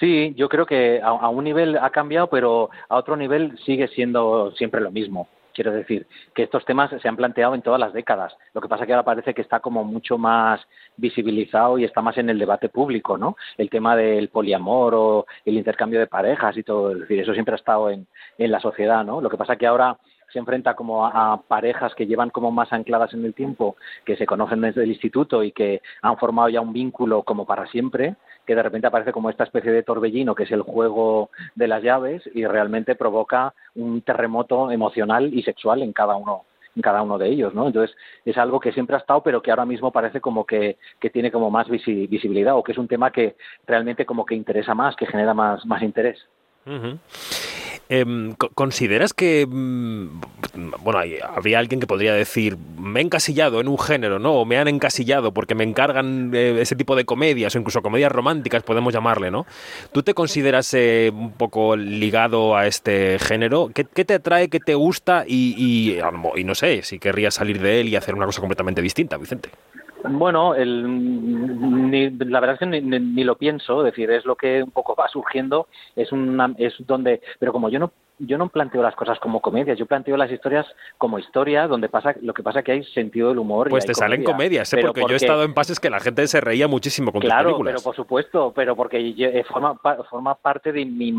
Sí, yo creo que a un nivel ha cambiado, pero a otro nivel sigue siendo siempre lo mismo. Quiero decir que estos temas se han planteado en todas las décadas. Lo que pasa que ahora parece que está como mucho más visibilizado y está más en el debate público, ¿no? El tema del poliamor o el intercambio de parejas y todo. Es decir, eso siempre ha estado en, en la sociedad, ¿no? Lo que pasa que ahora se enfrenta como a parejas que llevan como más ancladas en el tiempo, que se conocen desde el instituto y que han formado ya un vínculo como para siempre, que de repente aparece como esta especie de torbellino que es el juego de las llaves y realmente provoca un terremoto emocional y sexual en cada uno en cada uno de ellos, ¿no? Entonces es algo que siempre ha estado, pero que ahora mismo parece como que, que tiene como más visi- visibilidad o que es un tema que realmente como que interesa más, que genera más, más interés. Em, co- ¿Consideras que, mm, bueno, habría alguien que podría decir, me he encasillado en un género, ¿no? O me han encasillado porque me encargan eh, ese tipo de comedias o incluso comedias románticas, podemos llamarle, ¿no? ¿Tú te consideras eh, un poco ligado a este género? ¿Qué, te atrae, qué te gusta y, y, y no sé, si querrías salir de él y hacer una cosa completamente distinta, Vicente? Bueno, el, ni- la verdad es que ni, ni- ni lo pienso, es decir, es lo que un poco va surgiendo, es una, es donde, pero como yo no yo no planteo las cosas como comedias, yo planteo las historias como historias donde pasa lo que pasa que hay sentido del humor. Pues te salen comedia. comedias, ¿eh? Porque yo he estado en pases que la gente se reía muchísimo con tus Claro, películas. pero por supuesto, pero porque yo- eh, forma, pa- forma parte de mi,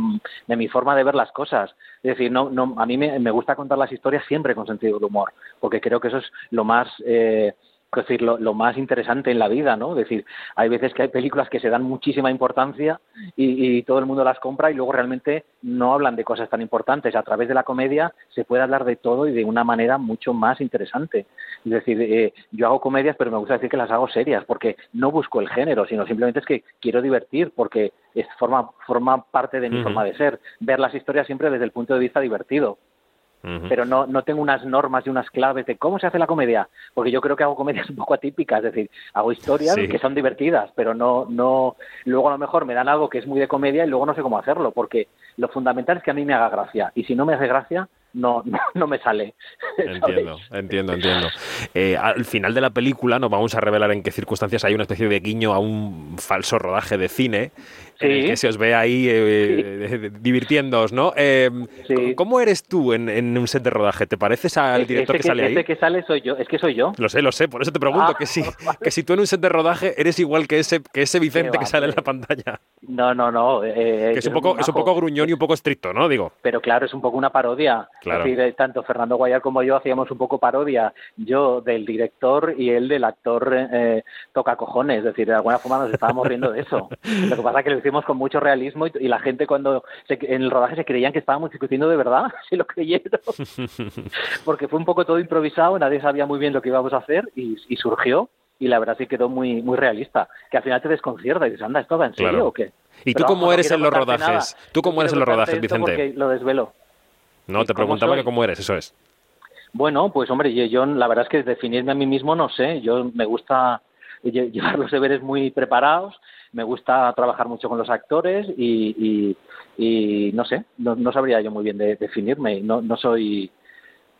de mi forma de ver las cosas. Es decir, no, no, a mí me, me gusta contar las historias siempre con sentido del humor, porque creo que eso es lo más, eh, es decir, lo, lo, más interesante en la vida, ¿no? Es decir, hay veces que hay películas que se dan muchísima importancia y, y, todo el mundo las compra y luego realmente no hablan de cosas tan importantes. A través de la comedia se puede hablar de todo y de una manera mucho más interesante. Es decir, eh, yo hago comedias, pero me gusta decir que las hago serias, porque no busco el género, sino simplemente es que quiero divertir, porque es, forma, forma parte de mi uh -huh. forma de ser. Ver las historias siempre desde el punto de vista divertido. Uh -huh. Pero no, no tengo unas normas y unas claves de cómo se hace la comedia, porque yo creo que hago comedias [LAUGHS] un poco atípicas, es decir, hago historias sí. que son divertidas, pero no, no, luego a lo mejor me dan algo que es muy de comedia y luego no sé cómo hacerlo, porque lo fundamental es que a mí me haga gracia, y si no me hace gracia, no, [LAUGHS] no, no, me sale. [LAUGHS] Entiendo, entiendo, entiendo. Eh, al final de la película no vamos a revelar en qué circunstancias hay una especie de guiño a un falso rodaje de cine sí. en el que se os ve ahí eh, sí. divirtiéndoos, ¿no? Eh, sí. ¿Cómo eres tú en, en, un set de rodaje? ¿Te pareces al director que, que, sale ahí? Este que sale soy yo, es que soy yo. Lo sé, lo sé, por eso te pregunto, ah, que, si, [LAUGHS] vale. que si tú en un set de rodaje eres igual que ese, que ese Vicente que sale en la pantalla. No, no, no. que es un, poco, es un poco gruñón y un poco estricto, ¿no? Digo. Pero claro, es un poco una parodia. Claro. Es decir, tanto Fernando Guayar como yo hacíamos un poco parodia. Yo del director y él del actor eh, toca cojones. Es decir, de alguna forma nos estábamos riendo de eso. [LAUGHS] Lo que pasa es que lo hicimos con mucho realismo y, y la gente cuando se, en el rodaje se creían que estábamos discutiendo de verdad, [LAUGHS] se lo creyeron. [LAUGHS] Porque fue un poco todo improvisado, nadie sabía muy bien lo que íbamos a hacer y, y surgió y la verdad sí quedó muy muy realista, que al final te desconcierta y dices, anda, ¿esto va en serio claro. o qué? ¿Y tú cómo eres en los rodajes? ¿Tú cómo eres en los rodajes, Vicente? Lo desvelo. No, te preguntaba que cómo eres, eso es. Bueno, pues hombre, yo, yo, la verdad es que definirme a mí mismo no sé. Yo me gusta llevar los deberes muy preparados, me gusta trabajar mucho con los actores y, y, y no sé, no, no, sabría yo muy bien de, definirme. No, no soy,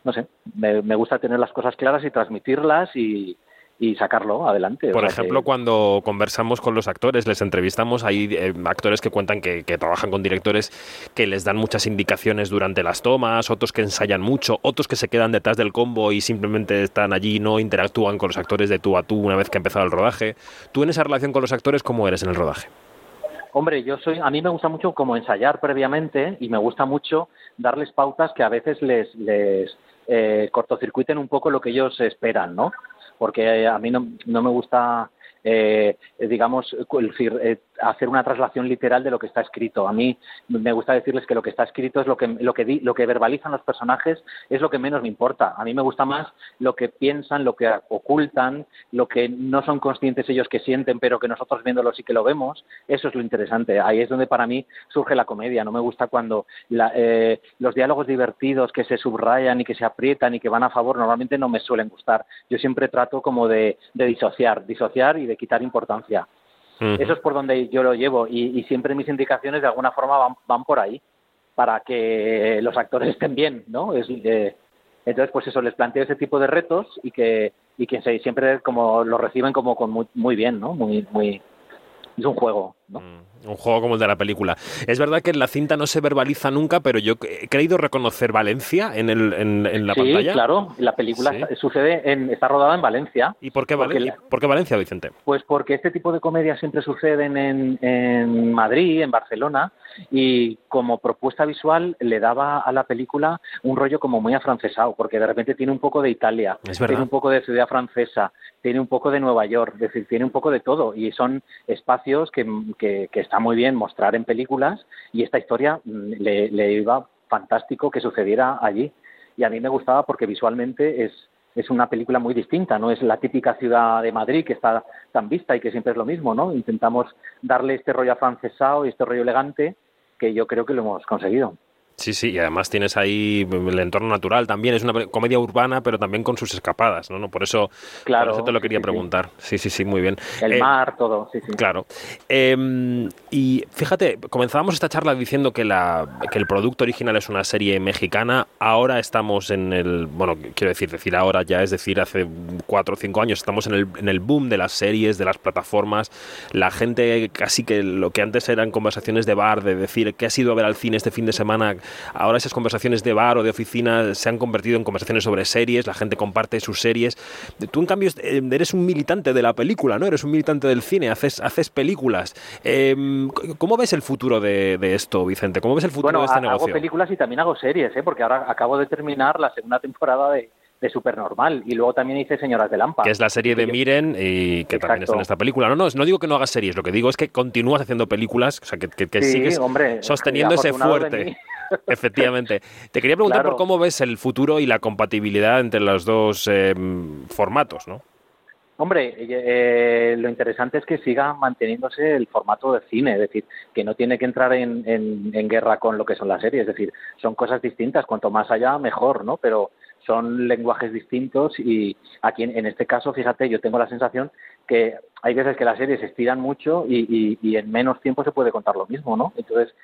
no sé, me, me gusta tener las cosas claras y transmitirlas y, y sacarlo adelante. Por o sea ejemplo, que... cuando conversamos con los actores, les entrevistamos, hay eh, actores que cuentan que, que, trabajan con directores que les dan muchas indicaciones durante las tomas, otros que ensayan mucho, otros que se quedan detrás del combo y simplemente están allí y no interactúan con los actores de tú a tú una vez que ha empezado el rodaje. ¿Tú en esa relación con los actores cómo eres en el rodaje? Hombre, yo soy, a mí me gusta mucho como ensayar previamente y me gusta mucho darles pautas que a veces les, les eh, cortocircuiten un poco lo que ellos esperan, ¿no? Porque a mí no, no me gusta, eh, digamos, decir, eh, hacer una traslación literal de lo que está escrito. A mí me gusta decirles que lo que está escrito es lo que, lo que, di, lo que verbalizan los personajes, es lo que menos me importa. A mí me gusta más lo que piensan, lo que ocultan, lo que no son conscientes ellos que sienten, pero que nosotros viéndolo sí que lo vemos. Eso es lo interesante. Ahí es donde para mí surge la comedia. No me gusta cuando la, eh, los diálogos divertidos que se subrayan y que se aprietan y que van a favor normalmente no me suelen gustar. Yo siempre trato como de, de disociar, disociar y de quitar importancia. Eso es por donde yo lo llevo y, siempre mis indicaciones de alguna forma van, van por ahí para que los actores estén bien, ¿no? Es, eh, entonces, pues eso, les planteo ese tipo de retos y que, y que siempre como lo reciben como con muy, muy bien, ¿no? Muy, muy, es un juego, ¿no? Mm un juego como el de la película. Es verdad que en la cinta no se verbaliza nunca, pero yo he creído reconocer Valencia en, el, en, en la sí, pantalla. claro, la película sí. sucede en, está rodada en Valencia. ¿Y por qué, Valencia, ¿por qué Valencia, Vicente? Pues porque este tipo de comedias siempre suceden en, en Madrid, en Barcelona, y como propuesta visual le daba a la película un rollo como muy afrancesado, porque de repente tiene un poco de Italia, tiene un poco de ciudad francesa, tiene un poco de Nueva York, es decir, tiene un poco de todo, y son espacios que, que, está muy bien mostrar en películas y esta historia mm, le, le, iba fantástico que sucediera allí. Y a mí me gustaba porque visualmente es, es una película muy distinta, no es la típica ciudad de Madrid que está tan vista y que siempre es lo mismo, ¿no? Intentamos darle este rollo afrancesado y este rollo elegante que yo creo que lo hemos conseguido. Sí, sí, y además tienes ahí el entorno natural también, es una comedia urbana, pero también con sus escapadas, ¿no? no por eso, claro, por eso te lo quería sí, preguntar. Sí, sí, sí, muy bien. El eh, mar, todo, sí, sí. Claro. Eh, y fíjate, comenzábamos esta charla diciendo que, la, que el producto original es una serie mexicana, ahora estamos en el, bueno, quiero decir, decir ahora ya, es decir, hace cuatro o cinco años estamos en el, en el boom de las series, de las plataformas, la gente casi que lo que antes eran conversaciones de bar, de decir qué ha sido a ver al cine este fin de semana, ahora esas conversaciones de bar o de oficina se han convertido en conversaciones sobre series, la gente comparte sus series. Tú, en cambio, eres un militante de la película, ¿no? Eres un militante del cine, haces, haces películas. Eh, ¿Cómo ves el futuro de, de, esto, Vicente? ¿Cómo ves el futuro bueno, de este hago negocio? Hago películas y también hago series, ¿eh? Porque ahora acabo de terminar la segunda temporada de, de súper normal. Y luego también hice Señoras de Lampa. Que es la serie de Miren y que también está en esta película. No, no, no digo que no hagas series, lo que digo es que continúas haciendo películas, o sea, que, que, sigues sosteniendo ese fuerte. Efectivamente. Te quería preguntar por cómo ves el futuro y la compatibilidad entre los dos eh, formatos, ¿no? Hombre, eh, lo interesante es que siga manteniéndose el formato de cine, es decir, que no tiene que entrar en, en, guerra con lo que son las series, es decir, son cosas distintas, cuanto más allá mejor, ¿no? Pero son lenguajes distintos y aquí en, este caso, fíjate, yo tengo la sensación que hay veces que las series se estiran mucho y, y en menos tiempo se puede contar lo mismo, ¿no? Entonces,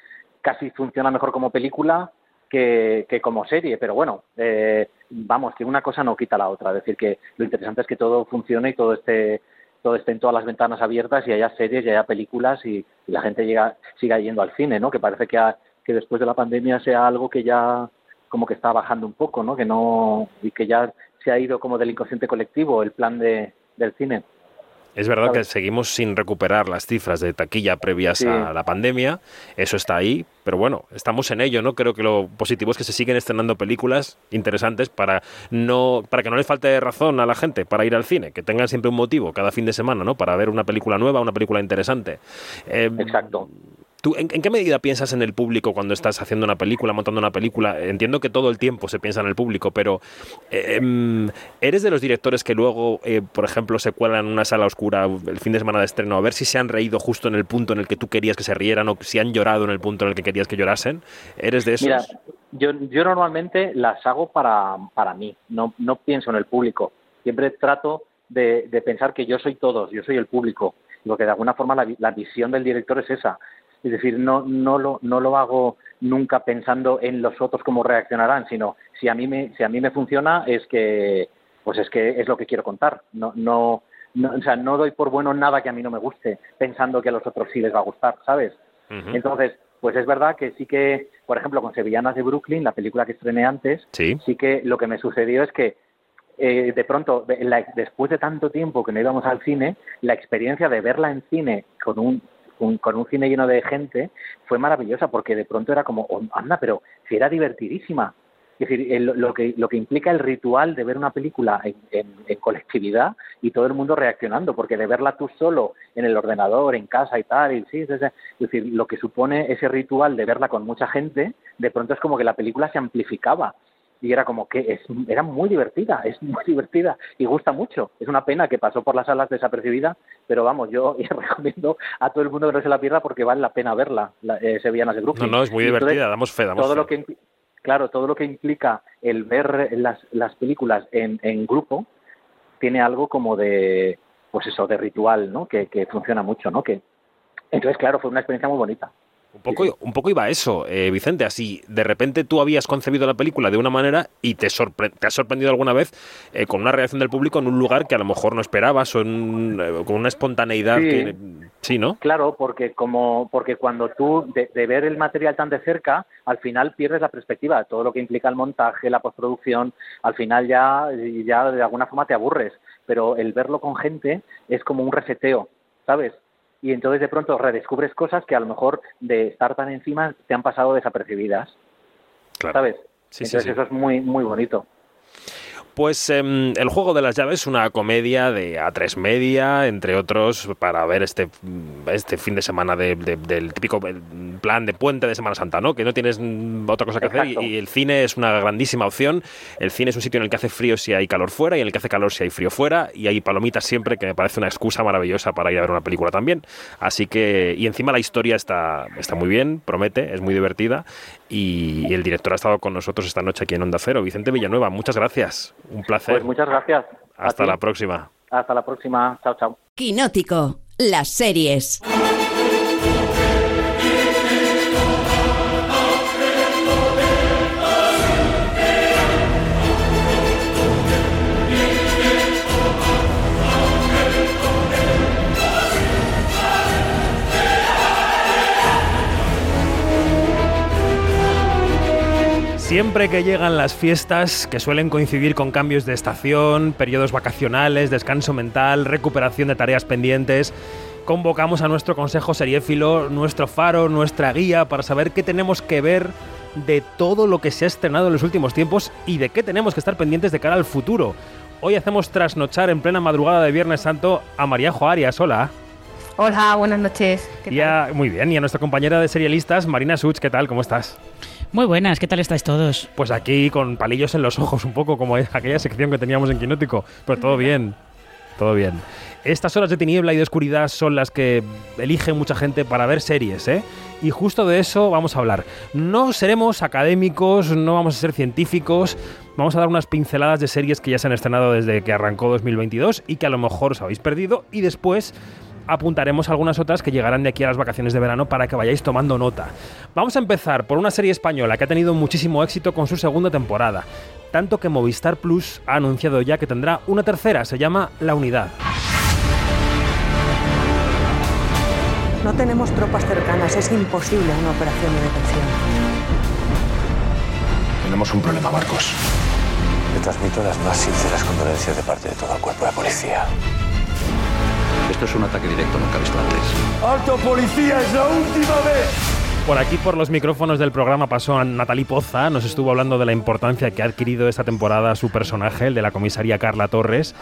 casi funciona mejor como película que, como serie, pero bueno, eh, vamos, que una cosa no quita la otra, es decir, que lo interesante es que todo funcione y todo esté todo esté en todas las ventanas abiertas y haya series y haya películas y, la gente llega, siga yendo al cine, ¿no? Que parece que, que después de la pandemia sea algo que ya como que está bajando un poco, ¿no? Que no y que ya se ha ido como del inconsciente colectivo el plan de, del cine. Es verdad que seguimos sin recuperar las cifras de taquilla previas a la pandemia, eso está ahí, pero bueno, estamos en ello, ¿no? Creo que lo positivo es que se siguen estrenando películas interesantes para no para que no les falte razón a la gente para ir al cine, que tengan siempre un motivo cada fin de semana, ¿no? Para ver una película nueva, una película interesante. Em, Exacto en, qué medida piensas en el público cuando estás haciendo una película, montando una película? Entiendo que todo el tiempo se piensa en el público, pero em, ¿eres de los directores que luego, eh, por ejemplo, se cuelan en una sala oscura el fin de semana de estreno a ver si se han reído justo en el punto en el que tú querías que se rieran o si han llorado en el punto en el que querías que llorasen? ¿Eres de esos? Mira, yo, yo normalmente las hago para, para mí, no, no pienso en el público. Siempre trato de, pensar que yo soy todos, yo soy el público. Lo que de alguna forma la visión del director es esa. Es decir, no, no, lo, no lo hago nunca pensando en los otros cómo reaccionarán, sino si a mí me, si a mí me funciona es que, pues es que es lo que quiero contar. No, no, o sea, no doy por bueno nada que a mí no me guste, pensando que a los otros sí les va a gustar, ¿sabes? Entonces, pues es verdad que sí que, por ejemplo, con Sevillanas de Brooklyn, la película que estrené antes, sí, sí que lo que me sucedió es que eh, de pronto, después de tanto tiempo que no íbamos al cine, la experiencia de verla en cine con un con un cine lleno de gente, fue maravillosa porque de pronto era como, oh, anda, pero si era divertidísima. Es decir, lo, que, lo que implica el ritual de ver una película en, colectividad y todo el mundo reaccionando, porque de verla tú solo en el ordenador, en casa y tal, y sí, es, es decir, lo que supone ese ritual de verla con mucha gente, de pronto es como que la película se amplificaba y era como que es, era muy divertida, [LAUGHS] es muy divertida y gusta mucho. Es una pena que pasó por las salas desapercibida, pero vamos, yo [LAUGHS] recomiendo a todo el mundo que no se la pierda porque vale la pena verla, la, eh, Sevillanas de Brooklyn. No, no, es muy divertida, damos fe, damos todo fe. Lo que, claro, todo lo que implica el ver las, las películas en, en grupo tiene algo como de, pues eso, de ritual, ¿no? Que, que funciona mucho, ¿no? Que, entonces, claro, fue una experiencia muy bonita. Un poco, un poco iba eso, eh, Vicente, así de repente tú habías concebido la película de una manera y te, te has sorprendido alguna vez eh, con una reacción del público en un lugar que a lo mejor no esperabas o eh, con una espontaneidad sí. que... Sí, ¿no? Claro, porque, como, porque cuando tú, de, ver el material tan de cerca, al final pierdes la perspectiva, todo lo que implica el montaje, la postproducción, al final ya, ya de alguna forma te aburres, pero el verlo con gente es como un reseteo, ¿sabes? Y entonces de pronto redescubres cosas que a lo mejor de estar tan encima te han pasado desapercibidas. ¿Sabes? Sí, entonces sí, eso es muy, muy bonito. Pues em, El juego de las llaves, una comedia de A3 Media, entre otros, para ver este, este fin de semana del típico plan de puente de Semana Santa, ¿no? Que no tienes mm, otra cosa que hacer y, el cine es una grandísima opción. El cine es un sitio en el que hace frío si hay calor fuera y en el que hace calor si hay frío fuera y hay palomitas siempre, que me parece una excusa maravillosa para ir a ver una película también. Así que, y encima la historia está, está muy bien, promete, es muy divertida y el director ha estado con nosotros esta noche aquí en Onda Cero. Vicente Villanueva, muchas gracias. Un placer. Pues muchas gracias. Hasta la próxima. Hasta la próxima. Chao, chao. Quinótico, las series. Siempre que llegan las fiestas, que suelen coincidir con cambios de estación, periodos vacacionales, descanso mental, recuperación de tareas pendientes, convocamos a nuestro consejo seriéfilo, nuestro faro, nuestra guía para saber qué tenemos que ver de todo lo que se ha estrenado en los últimos tiempos y de qué tenemos que estar pendientes de cara al futuro. Hoy hacemos trasnochar en plena madrugada de Viernes Santo a María Arias. Hola. Hola, buenas noches. ¿Qué tal? muy bien, y a nuestra compañera de serialistas, Marina Such, ¿qué tal? ¿Cómo estás? Muy buenas, ¿qué tal estáis todos? Pues aquí con palillos en los ojos, un poco como aquella sección que teníamos en Quinótico, pero todo bien, todo bien. Estas horas de tiniebla y de oscuridad son las que elige mucha gente para ver series, ¿eh? Y justo de eso vamos a hablar. No seremos académicos, no vamos a ser científicos, vamos a dar unas pinceladas de series que ya se han estrenado desde que arrancó 2022 y que a lo mejor os habéis perdido y después apuntaremos algunas otras que llegarán de aquí a las vacaciones de verano para que vayáis tomando nota. Vamos a empezar por una serie española que ha tenido muchísimo éxito con su segunda temporada, tanto que Movistar Plus ha anunciado ya que tendrá una tercera, se llama La Unidad. No tenemos tropas cercanas, es imposible una operación de detención. Tenemos un problema, Marcos. Le transmito las más sinceras condolencias de parte de todo el cuerpo de policía. Esto es un ataque directo nunca visto antes. ¡Alto policía! ¡Es la última vez! Por aquí, por los micrófonos del programa, pasó a Natalie Poza. Nos estuvo hablando de la importancia que ha adquirido esta temporada su personaje, el de la comisaría Carla Torres.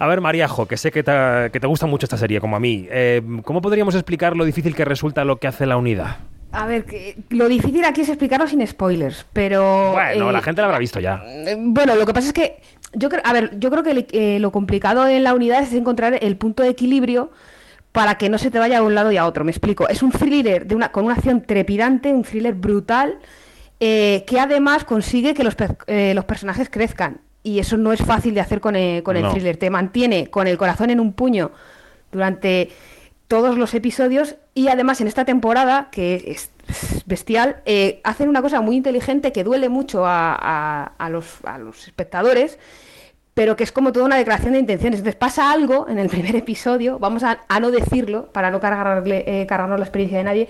A ver, Mariajo, que sé que te, gusta mucho esta serie, como a mí. Eh, ¿Cómo podríamos explicar lo difícil que resulta lo que hace la unidad? A ver, lo difícil aquí es explicarlo sin spoilers, pero... Bueno, la eh, gente lo habrá visto ya. Eh, bueno, lo que pasa es que yo creo, a ver, yo creo que eh, lo complicado en la unidad es encontrar el punto de equilibrio para que no se te vaya de un lado y a otro. Me explico. Es un thriller de una, con una acción trepidante, un thriller brutal, eh, que además consigue que los, eh, los, personajes crezcan. Y eso no es fácil de hacer con, el, con el thriller. Te mantiene con el corazón en un puño durante todos los episodios y además en esta temporada, que es bestial, hacen una cosa muy inteligente que duele mucho a, a, los, a los espectadores pero que es como toda una declaración de intenciones. Entonces pasa algo en el [LAUGHS] primer episodio, vamos a, no decirlo para no cargarle, eh, cargarnos la experiencia de nadie,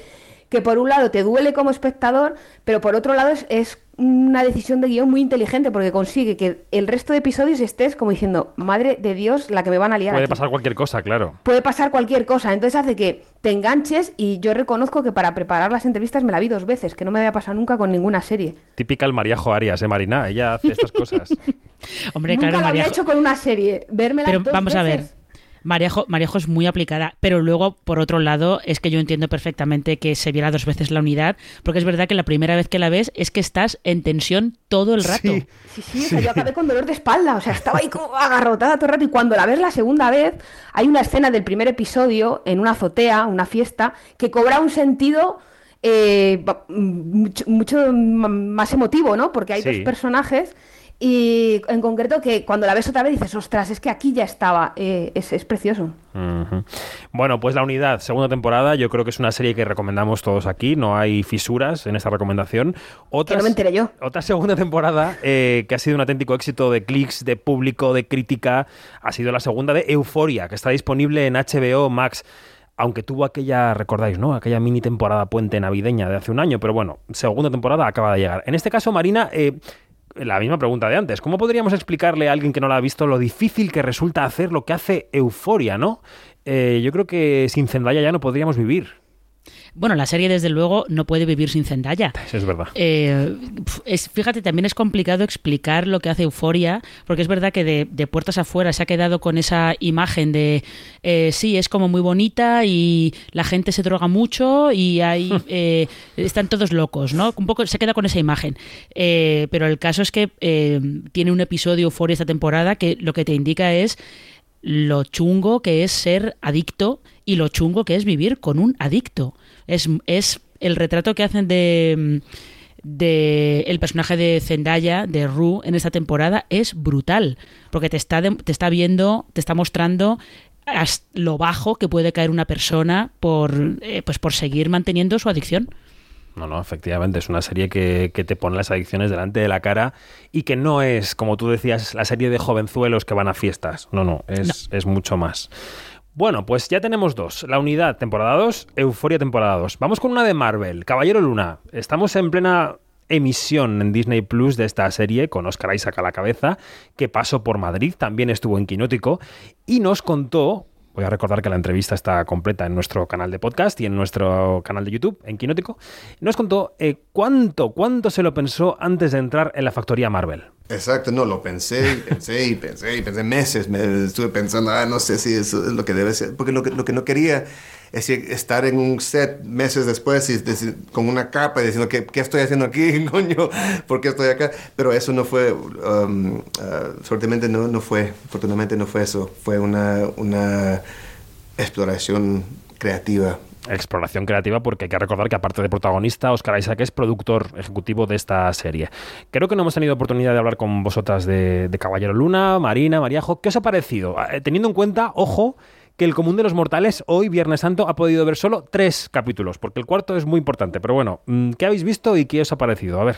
que por un lado te duele como espectador, pero por otro lado es, una decisión de guion muy inteligente porque consigue que el resto de episodios estés como diciendo, madre de Dios, la que me van a liar. Puede pasar cualquier cosa, claro. Puede pasar cualquier cosa, entonces hace que te enganches y yo reconozco que para preparar las entrevistas me la vi dos veces, que no me había pasado nunca con ninguna serie. Típica el Maríajo Arias, ¿eh, Marina? Ella hace estas cosas. [LAUGHS] Hombre, Nunca lo había hecho con una serie. Verme Pero vamos a ver. Maríajo, es muy aplicada, pero luego, por otro lado, es que yo entiendo perfectamente que se viera dos veces la unidad, porque es verdad que la primera vez que la ves es que estás en tensión todo el rato. Sí, sí, sí yo acabé con dolor de espalda, o sea, estaba ahí como agarrotada todo el rato, y cuando la ves la segunda vez, hay una escena del primer episodio en una azotea, una fiesta, que cobra un sentido... Eh, mucho, más emotivo, ¿no? Porque hay dos personajes y en concreto que cuando la ves otra vez dices, ostras, es que aquí ya estaba, eh, es, precioso. Bueno, pues La Unidad, segunda temporada, yo creo que es una serie que recomendamos todos aquí, no hay fisuras en esta recomendación. Otra, que no me enteré yo. Otra segunda temporada eh, que ha sido un auténtico éxito de clics, de público, de crítica, ha sido la segunda de Euforia, que está disponible en HBO Max aunque tuvo aquella, recordáis, ¿no? Aquella mini temporada puente navideña de hace un año, pero bueno, segunda temporada acaba de llegar. En este caso, Marina, eh, la misma pregunta de antes. ¿Cómo podríamos explicarle a alguien que no la ha visto lo difícil que resulta hacer lo que hace Euforia, no? Eh, yo creo que sin Zendaya ya no podríamos vivir. Bueno, la serie desde luego no puede vivir sin Zendaya. [LAUGHS] Es verdad. Eh, es, fíjate, también es complicado explicar lo que hace Euforia, porque es verdad que de, puertas afuera se ha quedado con esa imagen de eh, sí, es como muy bonita y la gente se droga mucho y hay [LAUGHS] eh, están todos locos, ¿no? Un poco se queda con esa imagen. pero el caso es que tiene un episodio Euforia esta temporada que lo que te indica es lo chungo que es ser adicto y lo chungo que es vivir con un adicto. Es, es el retrato que hacen de, de el personaje de Zendaya, de Rue, en esta temporada es brutal, porque te está, te está viendo, te está mostrando lo bajo que puede caer una persona por, eh, pues por seguir manteniendo su adicción. No, no, efectivamente, es una serie que, que, te pone las adicciones delante de la cara y que no es, como tú decías, la serie de jovenzuelos que van a fiestas. No, no, es, es mucho más. Bueno, pues ya tenemos dos. La unidad, temporada 2, Euforia, temporada 2. Vamos con una de Marvel, Caballero Luna. Estamos en plena emisión en Disney Plus de esta serie con Oscar Isaac a la cabeza, que pasó por Madrid, también estuvo en Quinótico y nos contó Voy a recordar que la entrevista está completa en nuestro canal de podcast y en nuestro canal de YouTube, en Quinótico. Nos contó eh, cuánto, cuánto se lo pensó antes de entrar en la factoría Marvel. Exacto, no, lo pensé, pensé y pensé y pensé meses. Me estuve pensando, ah, no sé si eso es lo que debe ser, porque lo que, lo que no quería es estar en un set meses después y con una capa diciendo, ¿qué, ¿qué, estoy haciendo aquí, [LAUGHS] coño? ¿Por qué estoy acá? Pero eso no fue, um, uh, no, no fue, afortunadamente no fue eso, fue una, una exploración creativa exploración creativa porque hay que recordar que aparte de protagonista, Oscar Isaac es productor ejecutivo de esta serie. Creo que no hemos tenido oportunidad de hablar con vosotras de, Caballero Luna, Marina, Mariajo. ¿Qué os ha parecido? Eh, teniendo en cuenta, ojo, que el común de los mortales hoy, Viernes Santo, ha podido ver solo tres capítulos, porque el cuarto es muy importante. Pero bueno, mm, ¿qué habéis visto y qué os ha parecido? A ver.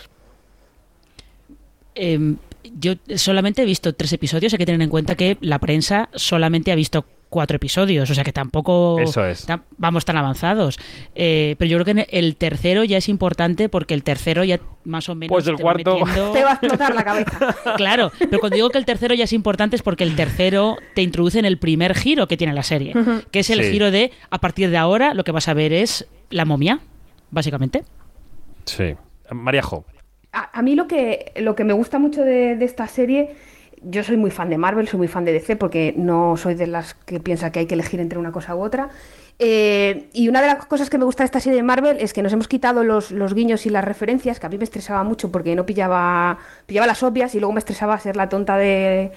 Em, yo solamente he visto tres episodios, hay que tener en cuenta que la prensa solamente ha visto cuatro episodios, o sea que tampoco vamos tan avanzados. Eh, pero yo creo que el tercero ya es importante porque el tercero ya más o menos... Pues el cuarto... [LAUGHS] Te va a explotar la cabeza. [LAUGHS] claro, pero cuando digo que el tercero ya es importante es porque el tercero te introduce en el primer giro que tiene la serie, que es el giro de, a partir de ahora, lo que vas a ver es la momia, básicamente. Sí. Mariajo. A, mí lo que, lo que me gusta mucho de, de esta serie yo soy muy fan de Marvel, soy muy fan de DC porque no soy de las que piensa que hay que elegir entre una cosa u otra. Eh, y una de las cosas que me gusta de esta serie de Marvel es que nos hemos quitado los, los, guiños y las referencias, que a mí me estresaba mucho porque no pillaba, pillaba las obvias y luego me estresaba ser la tonta de,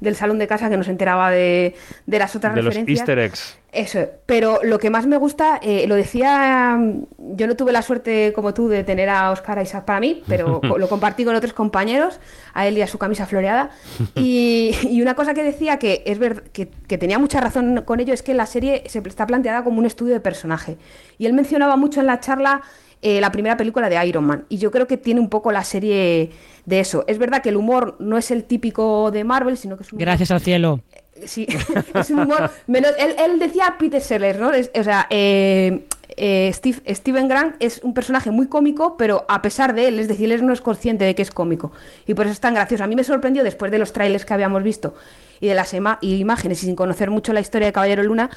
del salón de casa que no se enteraba de, de las otras de referencias. Los easter eggs. Eso, pero lo que más me gusta, eh, lo decía, yo no tuve la suerte como tú de tener a Oscar Isaac para mí, pero [LAUGHS] lo compartí con otros compañeros, a él y a su camisa floreada. [LAUGHS] Y, y una cosa que decía que es verdad, que, que, tenía mucha razón con ello, es que la serie se está planteada como un estudio de personaje. Y él mencionaba mucho en la charla eh, la primera película de Iron Man. Y yo creo que tiene un poco la serie de eso. Es verdad que el humor no es el típico de Marvel, sino que es un Gracias al cielo. Sí, [LAUGHS] es un humor menos... Él, él decía Peter Sellers, ¿no? Es, o sea, eh, eh, Steve, Steven Grant es un personaje muy cómico, pero a pesar de él, es decir, él no es consciente de que es cómico. Y por eso es tan gracioso. A mí me sorprendió después de los trailers que habíamos visto y de las imágenes y sin conocer mucho la historia de Caballero Luna,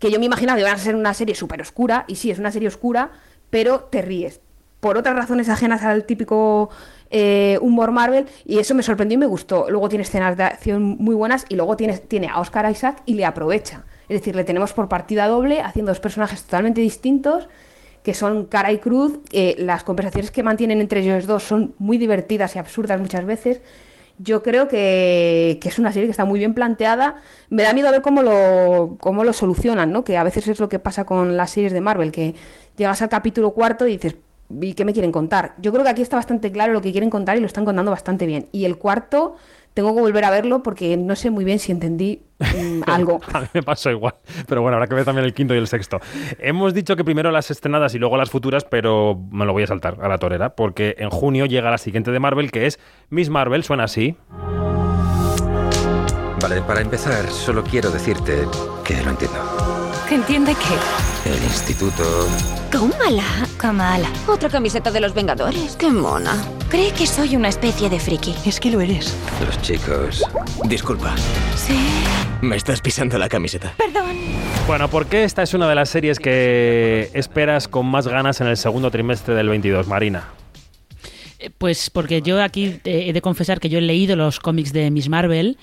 que yo me imaginaba que iba a ser una serie súper oscura, y sí, es una serie oscura, pero te ríes. Por otras razones ajenas al típico eh, humor Marvel, y eso me sorprendió y me gustó. Luego tiene escenas de acción muy buenas y luego tiene, tiene a Oscar Isaac y le aprovecha. Es decir, le tenemos por partida doble, haciendo dos personajes totalmente distintos, que son cara y cruz. Las conversaciones que mantienen entre ellos dos son muy divertidas y absurdas muchas veces. Yo creo que, es una serie que está muy bien planteada. Me da miedo ver cómo lo, cómo lo solucionan, ¿no? Que a veces es lo que pasa con las series de Marvel, que llegas al capítulo cuarto y dices, ¿y qué me quieren contar? Yo creo que aquí está bastante claro lo que quieren contar y lo están contando bastante bien. Y el cuarto, tengo que volver a verlo porque no sé muy bien si entendí mmm, [LAUGHS] algo. a mí me pasó igual. Pero bueno, habrá que ver también el quinto y el sexto. Hemos dicho que primero las estrenadas y luego las futuras, pero me lo voy a saltar a la torera porque en junio llega la siguiente de Marvel que es Miss Marvel, suena así. Vale, para empezar, solo quiero decirte que lo entiendo. ¿Que entiende qué? El instituto. Kamala. Kamala. Otra camiseta de los Vengadores. Qué mona. Cree que soy una especie de friki. Es que lo eres. Los chicos. Disculpa. Sí. Me estás pisando la camiseta. Perdón. Bueno, ¿por qué esta es una de las series que esperas con más ganas en el segundo trimestre del 22, Marina? Pues porque yo aquí he de confesar que yo he leído los cómics de Miss Marvel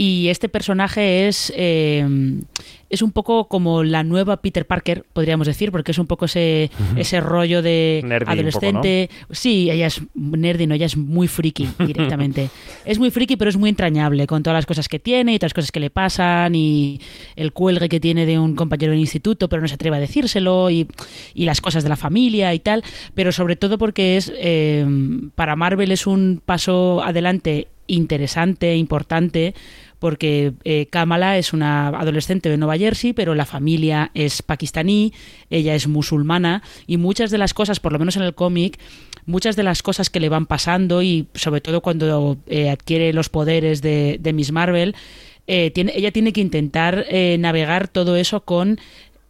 y este personaje es, eh, es un poco como la nueva Peter Parker, podríamos decir, porque es un poco ese, ese rollo de nerdy adolescente. Poco, ¿no? Sí, ella es nerdy, no, ella es muy friki [LAUGHS] directamente. es muy friki, pero es muy entrañable con todas las cosas que tiene y todas las cosas que le pasan y el cuelgue que tiene de un compañero de instituto, pero no se atreve a decírselo y, y las cosas de la familia y tal. Pero sobre todo porque es eh, para Marvel es un paso adelante interesante, importante, porque eh, Kamala es una adolescente de Nueva Jersey, pero la familia es pakistaní, ella es musulmana y muchas de las cosas, por lo menos en el cómic, muchas de las cosas que le van pasando y sobre todo cuando eh, adquiere los poderes de, de Miss Marvel, eh, tiene, ella tiene que intentar eh, navegar todo eso con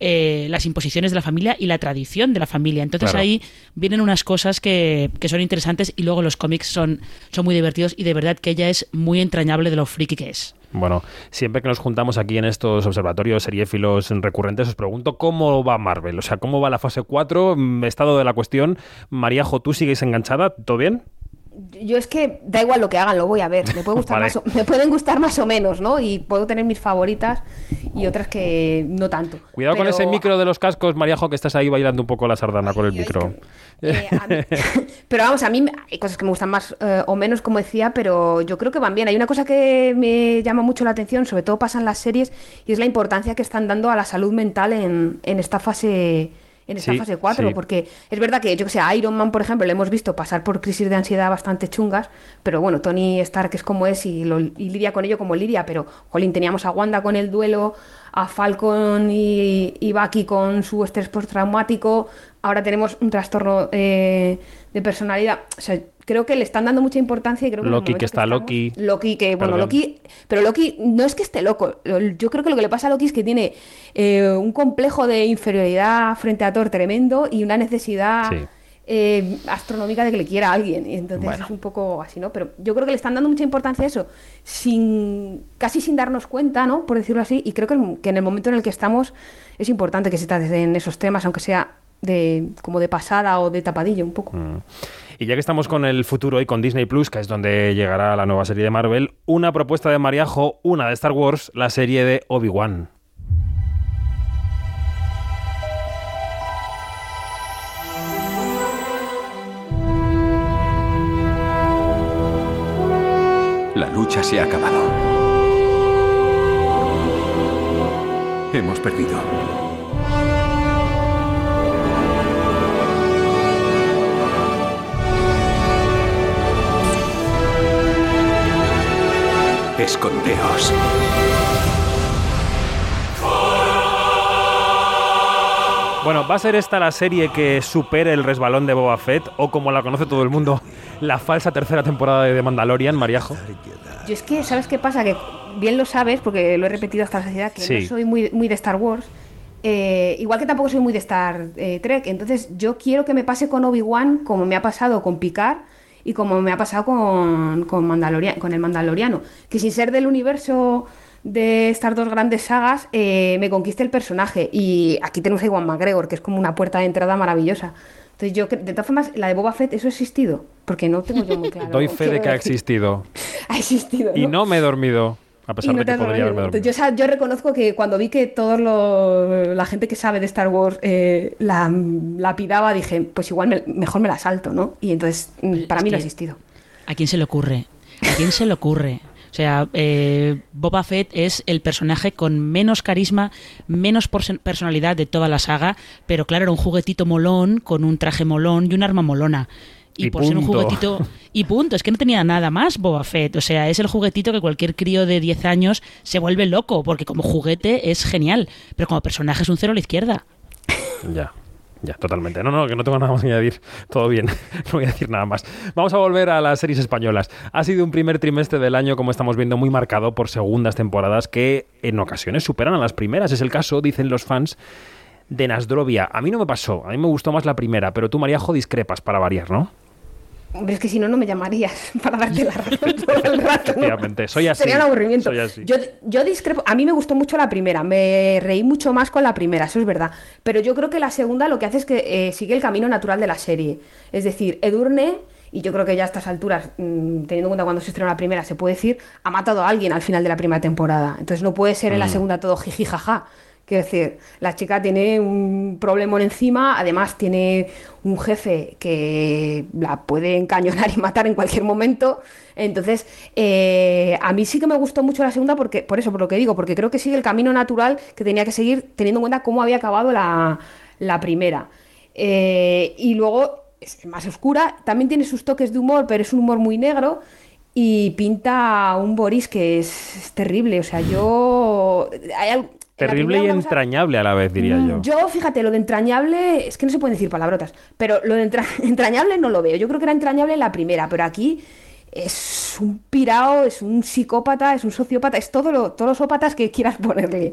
eh, las imposiciones de la familia y la tradición de la familia. Entonces Claro. ahí vienen unas cosas que, que son interesantes y luego los cómics son, son muy divertidos y de verdad que ella es muy entrañable de lo friki que es. Bueno, siempre que nos juntamos aquí en estos observatorios seriéfilos recurrentes, os pregunto cómo va Marvel, o sea, cómo va la fase 4, mm, estado de la cuestión. Maríajo, ¿tú sigues enganchada? ¿Todo bien? Yo es que da igual lo que hagan, lo voy a ver. Me, puede [LAUGHS] gustar más me pueden gustar más o menos, ¿no? Y puedo tener mis favoritas y otras que no tanto. Cuidado con ese micro de los cascos, Mariajo, que estás ahí bailando un poco la sardana con el micro. Eh, [LAUGHS] pero vamos, a mí hay cosas que me gustan más eh, o menos, como decía, pero yo creo que van bien. Hay una cosa que me llama mucho la atención, sobre todo pasa en las series, y es la importancia que están dando a la salud mental en, en esta fase en esta fase 4, porque es verdad que, yo que sé, Iron Man, por ejemplo, le hemos visto pasar por crisis de ansiedad bastante chungas, pero bueno, Tony Stark es como es y, lo, lidia con ello como lidia, pero, jolín, teníamos a Wanda con el duelo, a Falcon y, y Bucky con su estrés postraumático, ahora tenemos un trastorno eh, de personalidad, o sea, creo que le están dando mucha importancia y creo que Loki que está Loki. Loki que bueno Loki pero Loki no es que esté loco. Yo creo que lo que le pasa a Loki es que tiene eh, un complejo de inferioridad frente a Thor tremendo y una necesidad eh, astronómica de que le quiera a alguien. Y entonces es un poco así no pero yo creo que le están dando mucha importancia a eso sin casi sin darnos cuenta no por decirlo así. Y creo que, en el momento en el que estamos es importante que se traten esos temas aunque sea de como de pasada o de tapadillo un poco mm. Y ya que estamos con el futuro y con Disney Plus, que es donde llegará la nueva serie de Marvel, una propuesta de Mariajo, una de Star Wars, la serie de Obi-Wan. La lucha se ha acabado. Hemos perdido. Escondeos. Bueno, ¿va a ser esta la serie que supere el resbalón de Boba Fett o como la conoce todo el mundo, la falsa tercera temporada de The Mandalorian, Mariajo? Yo es que, ¿sabes qué pasa? Que bien lo sabes, porque lo he repetido hasta la saciedad, que no soy muy, muy de Star Wars. Eh, igual que tampoco soy muy de Star eh, Trek. Entonces, yo quiero que me pase con Obi-Wan como me ha pasado con Picard y como me ha pasado con, con, con el Mandaloriano, que sin ser del universo de estas dos grandes sagas, eh, me conquiste el personaje. Y aquí tenemos a Iwan McGregor, que es como una puerta de entrada maravillosa. Entonces yo, de todas formas, la de Boba Fett, ¿eso ha existido? Porque no tengo yo muy [LAUGHS] claro. Doy fe de que ha existido. [LAUGHS] ha existido. Y no me he dormido. A pesar de que podría haberme dormido. Yo, yo, reconozco que cuando vi que toda la gente que sabe de Star Wars eh, la, la, pidaba, dije, pues igual mejor me la salto, ¿no? Y entonces, mm, para mí no ha existido. ¿A quién se le ocurre? ¿A quién se le ocurre? O sea, eh, Boba Fett es el personaje con menos carisma, menos personalidad de toda la saga, pero claro, era un juguetito molón, con un traje molón y un arma molona y, por ser un juguetito. Y punto, es que no tenía nada más Boba Fett. O sea, es el juguetito que cualquier crío de 10 años se vuelve loco, porque como juguete es genial, pero como personaje es un cero a la izquierda. Ya. Ya, totalmente. No, no, que no tengo nada más que añadir. Todo bien. [LAUGHS] No voy a decir nada más. Vamos a volver a las series españolas. Ha sido un primer trimestre del año, como estamos viendo, muy marcado por segundas temporadas que en ocasiones superan a las primeras. Es el caso, dicen los fans, de Nasdrovia. A mí no me pasó. A mí me gustó más la primera, pero tú, Maríajo, discrepas para variar, ¿no? Hombre, es que si no, no me llamarías [LAUGHS] para darte la razón [LAUGHS] todo el rato. Soy así. Sería un aburrimiento. Yo, yo, discrepo. A mí me gustó mucho la primera. Me reí mucho más con la primera, eso es verdad. Pero yo creo que la segunda lo que hace es que eh, sigue el camino natural de la serie. Es decir, Edurne. Y yo creo que ya a estas alturas, mm, teniendo en cuenta cuando se estrenó la primera, se puede decir, ha matado a alguien al final de la primera temporada. Entonces no puede ser en la mm. segunda todo jiji jaja. Quiero decir, la chica tiene un problema encima, además tiene un jefe que la puede encañonar [LAUGHS] y matar en cualquier momento. Entonces, eh, a mí sí que me gustó mucho la segunda, porque, por eso, por lo que digo, porque creo que sigue el camino natural que tenía que seguir teniendo en cuenta cómo había acabado la, primera. Eh, y luego es más oscura, también tiene sus toques de humor, pero es un humor muy negro y pinta un Boris que es, terrible. O sea, yo. Hay, Terrible y entrañable a la vez, diría mm, yo. Yo, fíjate, lo de entrañable, es que no se pueden decir palabrotas, pero lo de [LAUGHS] entrañable no lo veo. Yo creo que era entrañable en la primera, pero aquí es un pirao, es un psicópata, es un sociópata, es todo lo, todos los ópatas que quieras [LAUGHS] ponerle.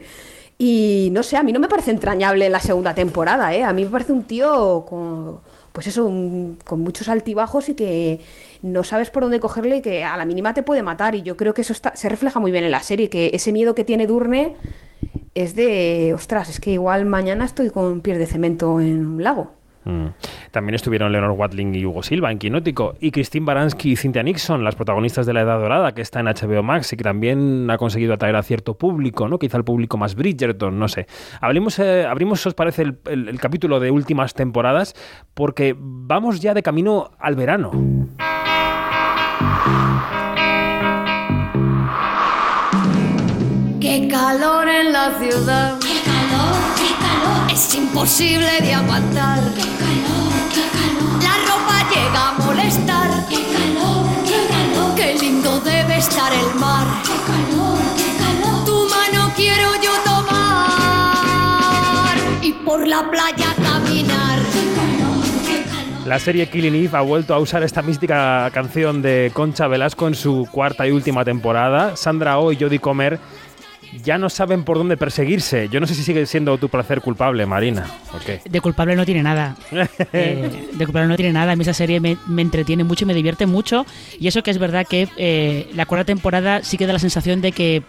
Y no sé, a mí no me parece entrañable en la segunda temporada, ¿eh? A mí me parece un tío con, pues eso, un- con muchos altibajos y que no sabes por dónde cogerle y que a la mínima te puede matar. Y yo creo que eso está, se refleja muy bien en la serie, que ese miedo que tiene Durne es de, ostras, es que igual mañana estoy con pies de cemento en un lago. Mm. También estuvieron Leonor Watling y Hugo Silva en Quinótico y Christine Baranski y Cynthia Nixon, las protagonistas de La Edad Dorada, que está en HBO Max y que también ha conseguido atraer a cierto público, ¿no? Quizá el público más Bridgerton, no sé. Hablemos, eh, abrimos, os parece, el- el capítulo de últimas temporadas porque vamos ya de camino al verano. Qué calor en la ciudad. Qué calor, qué calor. Es imposible de aguantar. Qué calor, qué calor. La ropa llega a molestar. Qué calor, qué calor. Qué lindo debe estar el mar. Qué calor, qué calor. Tu mano quiero yo tomar. Y por la playa caminar. Qué calor, qué calor. La serie Killing Eve ha vuelto a usar esta mística canción de Concha Velasco en su cuarta y última temporada. Sandra Oh y Jodie Comer ya no saben por dónde perseguirse. Yo no sé si sigue siendo tu placer culpable, Marina. ¿O qué? De culpable no tiene nada. [LAUGHS] Eh, de culpable no tiene nada. A mí esa serie me, me entretiene mucho y me divierte mucho. Y eso que es verdad que eh, la cuarta temporada sí que da la sensación de que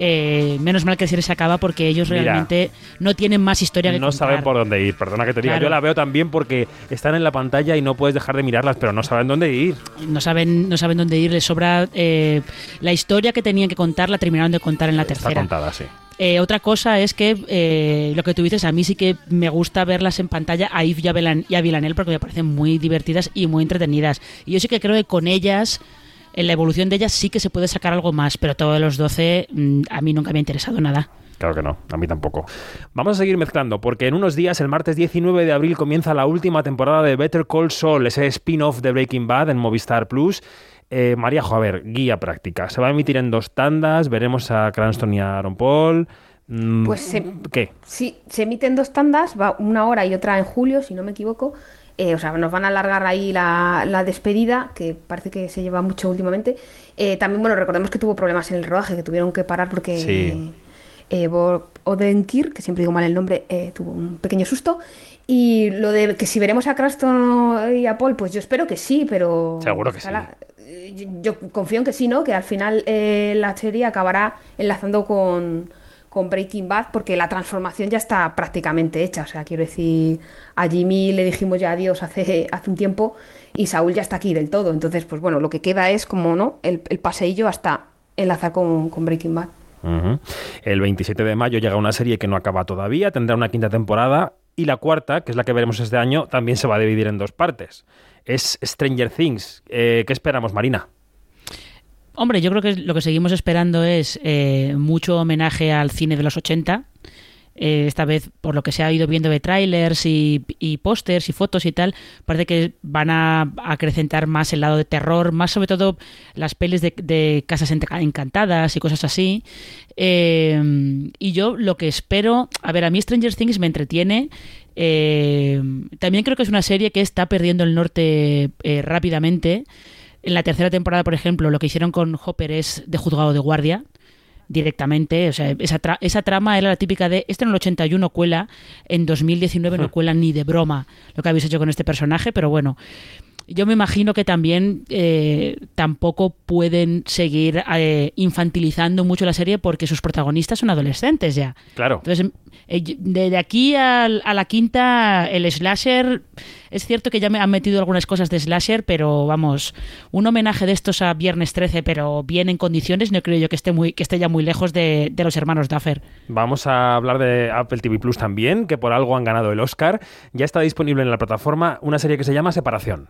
eh, menos mal que se acaba porque ellos Mira. realmente no tienen más historia que No contar. saben por dónde ir, perdona que te diga. Claro. Yo la veo también porque están en la pantalla y no puedes dejar de mirarlas, pero no saben dónde ir. No saben, no saben dónde ir, les sobra eh, la historia que tenían que contar, la terminaron de contar en la Está tercera. contada, sí. Eh, otra cosa es que eh, lo que tú dices, a mí sí que me gusta verlas en pantalla a Yves y a, Villanelle porque me parecen muy divertidas y muy entretenidas. Y yo sí que creo que con ellas, en la evolución de ellas, sí que se puede sacar algo más, pero todos los 12 mm, a mí nunca me ha interesado nada. Claro que no, a mí tampoco. Vamos a seguir mezclando, porque en unos días, el martes 19 de abril, comienza la última temporada de Better Call Saul, ese spin-off de Breaking Bad en Movistar Plus. Eh, María, jo, a ver, guía práctica. Se va a emitir en dos tandas, veremos a Cranston y a Aaron Paul. Mm, Pues se, ¿Qué? Sí, se emiten dos tandas, va una hora y otra en julio, si no me equivoco. Eh, o sea, nos van a alargar ahí la, la despedida, que parece que se lleva mucho últimamente. Eh, también, bueno, recordemos que tuvo problemas en el rodaje, que tuvieron que parar porque Sí. eh, Bob Odenkirk, que siempre digo mal el nombre, tuvo un pequeño susto. Y lo de que si veremos a Cranston y a Paul, pues yo espero que sí, pero... Seguro que sí. ojalá- yo- Yo confío en que sí, ¿no? Que al final la serie acabará enlazando con, con Breaking Bad porque la transformación ya está prácticamente hecha. O sea, quiero decir, a Jimmy le dijimos ya adiós hace, [LAUGHS] hace un tiempo y Saúl ya está aquí del todo. Entonces, pues bueno, lo que queda es como, ¿no? El, el paseillo hasta enlazar con, con Breaking Bad. El 27 de mayo llega una serie que no acaba todavía, tendrá una quinta temporada y la cuarta, que es la que veremos este año, también se va a dividir en dos partes. Es Stranger Things. Eh, ¿Qué esperamos, Marina? Hombre, yo creo que lo que seguimos esperando es eh, mucho homenaje al cine de los 80. Eh, esta vez, por lo que se ha ido viendo de trailers y, y pósters y fotos y tal, parece que van a acrecentar más el lado de terror, más sobre todo las pelis de, de casas encantadas y cosas así. Eh, y yo lo que espero, a ver, a mí Stranger Things me entretiene. Eh, también creo que es una serie que está perdiendo el norte eh, rápidamente. En la tercera temporada, por ejemplo, lo que hicieron con Hopper es de juzgado de guardia directamente. O sea, esa, tra- esa trama era la típica de esto en el 81 cuela, en 2019 no [LAUGHS] cuela ni de broma lo que habéis hecho con este personaje, pero bueno. Yo me imagino que también eh, tampoco pueden seguir eh, infantilizando mucho la serie porque sus protagonistas son adolescentes ya. Claro. Entonces, eh, yo- de, de aquí al- a la quinta, el slasher, es cierto que ya me han metido algunas cosas de slasher, pero vamos, un homenaje de estos a Viernes 13, pero bien en condiciones, no creo yo que esté, muy, que esté ya muy lejos de, de los hermanos Duffer. Vamos a hablar de Apple TV Plus también, que por algo han ganado el Oscar. Ya está disponible en la plataforma una serie que se llama Separación.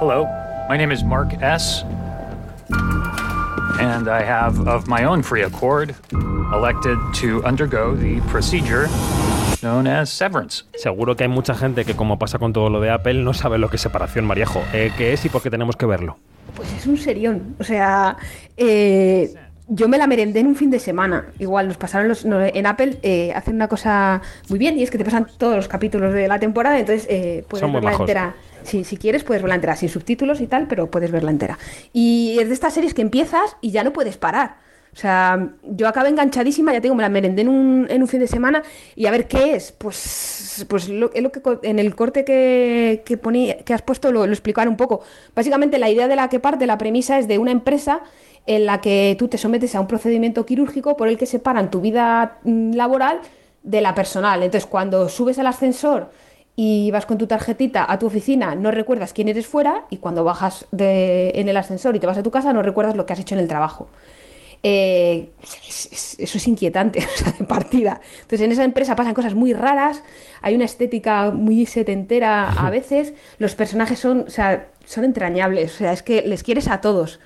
Hello, my name is Mark S. And I have, of my own free accord, elected to undergo the procedure known as severance. Seguro que hay mucha gente que, como pasa con todo lo de Apple, no sabe lo que es separación, Mariejo. Eh, ¿Qué es y por qué tenemos que verlo? Pues es un serión. O sea, eh, yo me la merendé en un fin de semana. Igual nos pasaron los. no, en Apple eh, hacen una cosa muy bien y es que te pasan todos los capítulos de la temporada, entonces eh, puedes Son verla entera. Sí, si quieres puedes verla entera, sin subtítulos y tal, pero puedes verla entera. Y es de estas series que empiezas y ya no puedes parar. O sea, yo acabé enganchadísima, ya tengo, me la merendé en un, en un fin de semana y a ver qué es. Pues, pues lo, es lo que en el corte que, que, poní- que has puesto lo, lo un poco. Básicamente la idea de la que parte, la premisa es de una empresa en la que tú te sometes a un procedimiento quirúrgico por el que separan tu vida mm, laboral de la personal. Entonces, cuando subes al ascensor y vas con tu tarjetita a tu oficina, no recuerdas quién eres fuera y cuando bajas de- en el ascensor y te vas a tu casa, no recuerdas lo que has hecho en el trabajo. Eh, es- es- eso es inquietante, [LAUGHS] o sea, de partida. Entonces, en esa empresa pasan cosas muy raras, hay una estética muy setentera a veces, los personajes son, o sea, son entrañables, o sea, es que les quieres a todos.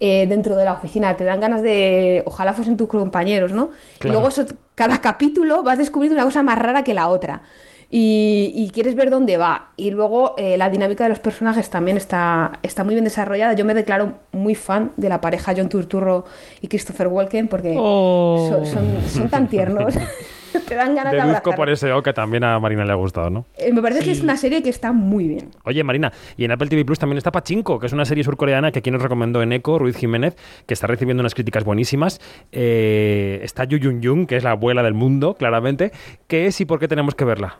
eh, dentro de la oficina, te dan ganas de, ojalá fuesen tus compañeros, ¿no? Y luego eso- cada capítulo vas descubriendo una cosa más rara que la otra y, y quieres ver dónde va. Y luego eh, la dinámica de los personajes también está, está muy bien desarrollada. Yo me declaro muy fan de la pareja John Turturro y Christopher Walken porque Oh. son, son- son tan tiernos. [LAUGHS] [LAUGHS] Te dan ganas de Deduzco abrazar. por ese O que también a Marina le ha gustado, ¿no? Eh, me parece que es una serie que está muy bien. Oye, Marina, y en Apple TV Plus también está Pachinko, que es una serie surcoreana que aquí nos recomendó en Eco, Ruiz Jiménez, que está recibiendo unas críticas buenísimas. Eh, está Yu Yun Yun, que es la abuela del mundo, claramente. ¿Qué es y por qué tenemos que verla?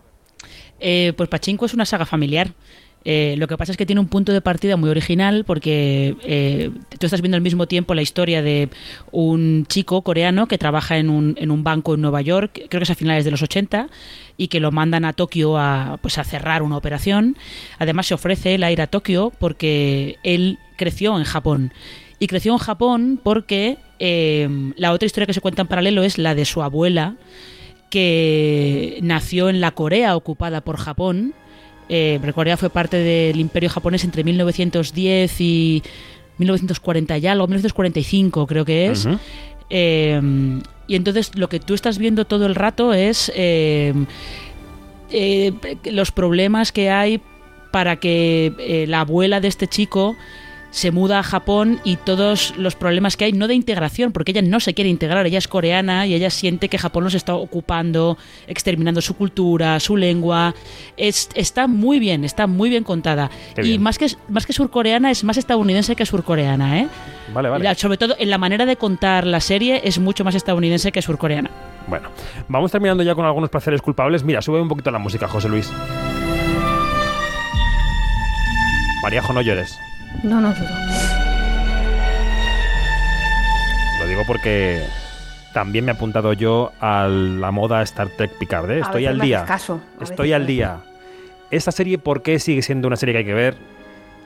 Eh, pues Pachinko es una saga familiar. Eh, lo que pasa es que tiene un punto de partida muy original porque eh, tú estás viendo al mismo tiempo la historia de un chico coreano que trabaja en un, en un banco en Nueva York, creo que es a finales de los 80, y que lo mandan a Tokio a, pues, a cerrar una operación. Además se ofrece él a ir a Tokio porque él creció en Japón. Y creció en Japón porque eh, la otra historia que se cuenta en paralelo es la de su abuela, que nació en la Corea ocupada por Japón. Eh, Corea fue parte del imperio japonés entre 1910 y 1940 y algo, 1945 creo que es. Eh, y entonces lo que tú estás viendo todo el rato es eh, los problemas que hay para que la abuela de este chico se muda a Japón y todos los problemas que hay, no de integración, porque ella no se quiere integrar, ella es coreana y ella siente que Japón los está ocupando, exterminando su cultura, su lengua. Es- está muy bien, está muy bien contada. Qué y bien. más que, más que surcoreana, es más estadounidense que surcoreana, ¿eh? Vale, vale. La- sobre todo en la manera de contar la serie es mucho más estadounidense que surcoreana. Bueno, vamos terminando ya con algunos placeres culpables. Mira, sube un poquito la música, José Luis. Maríajo, no llores. No, no, no. Lo digo porque también me he apuntado yo a la moda Star Trek Picard. ¿eh? Estoy al día. caso, Estoy al día. ¿Esta serie por qué sigue siendo una serie que hay que ver?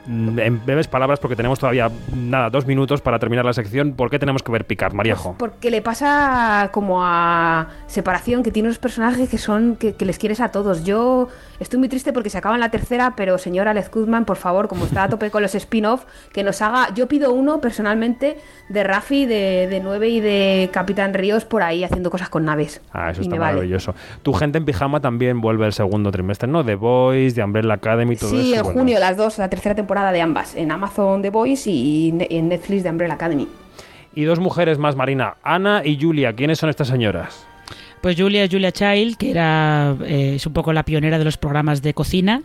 Mm, En breves palabras, porque tenemos todavía, nada, dos minutos para terminar la sección. ¿Por qué tenemos que ver Picard, Maríajo? Porque le pasa como a separación, que tiene unos personajes que son que, que les quieres a todos. Yo estoy muy triste porque se acaba en la tercera, pero señor Alex Goodman, por favor, como está a tope con los spin-off, que nos haga. Yo pido uno personalmente de Rafi, de, de 9 y de Capitán Ríos por ahí haciendo cosas con naves. Ah, eso Y está vale. maravilloso. Tu gente en pijama también vuelve el segundo trimestre, ¿no? The Boys, The Umbrella Academy, todo Sí, eso. en vuelve. junio las dos, la tercera temporada de ambas, en Amazon The Voice y en Netflix de Umbrella Academy. Y dos mujeres más, Marina. Ana y Julia. ¿Quiénes son estas señoras? Pues Julia es Julia Child, que era eh, es un poco la pionera de los programas de cocina.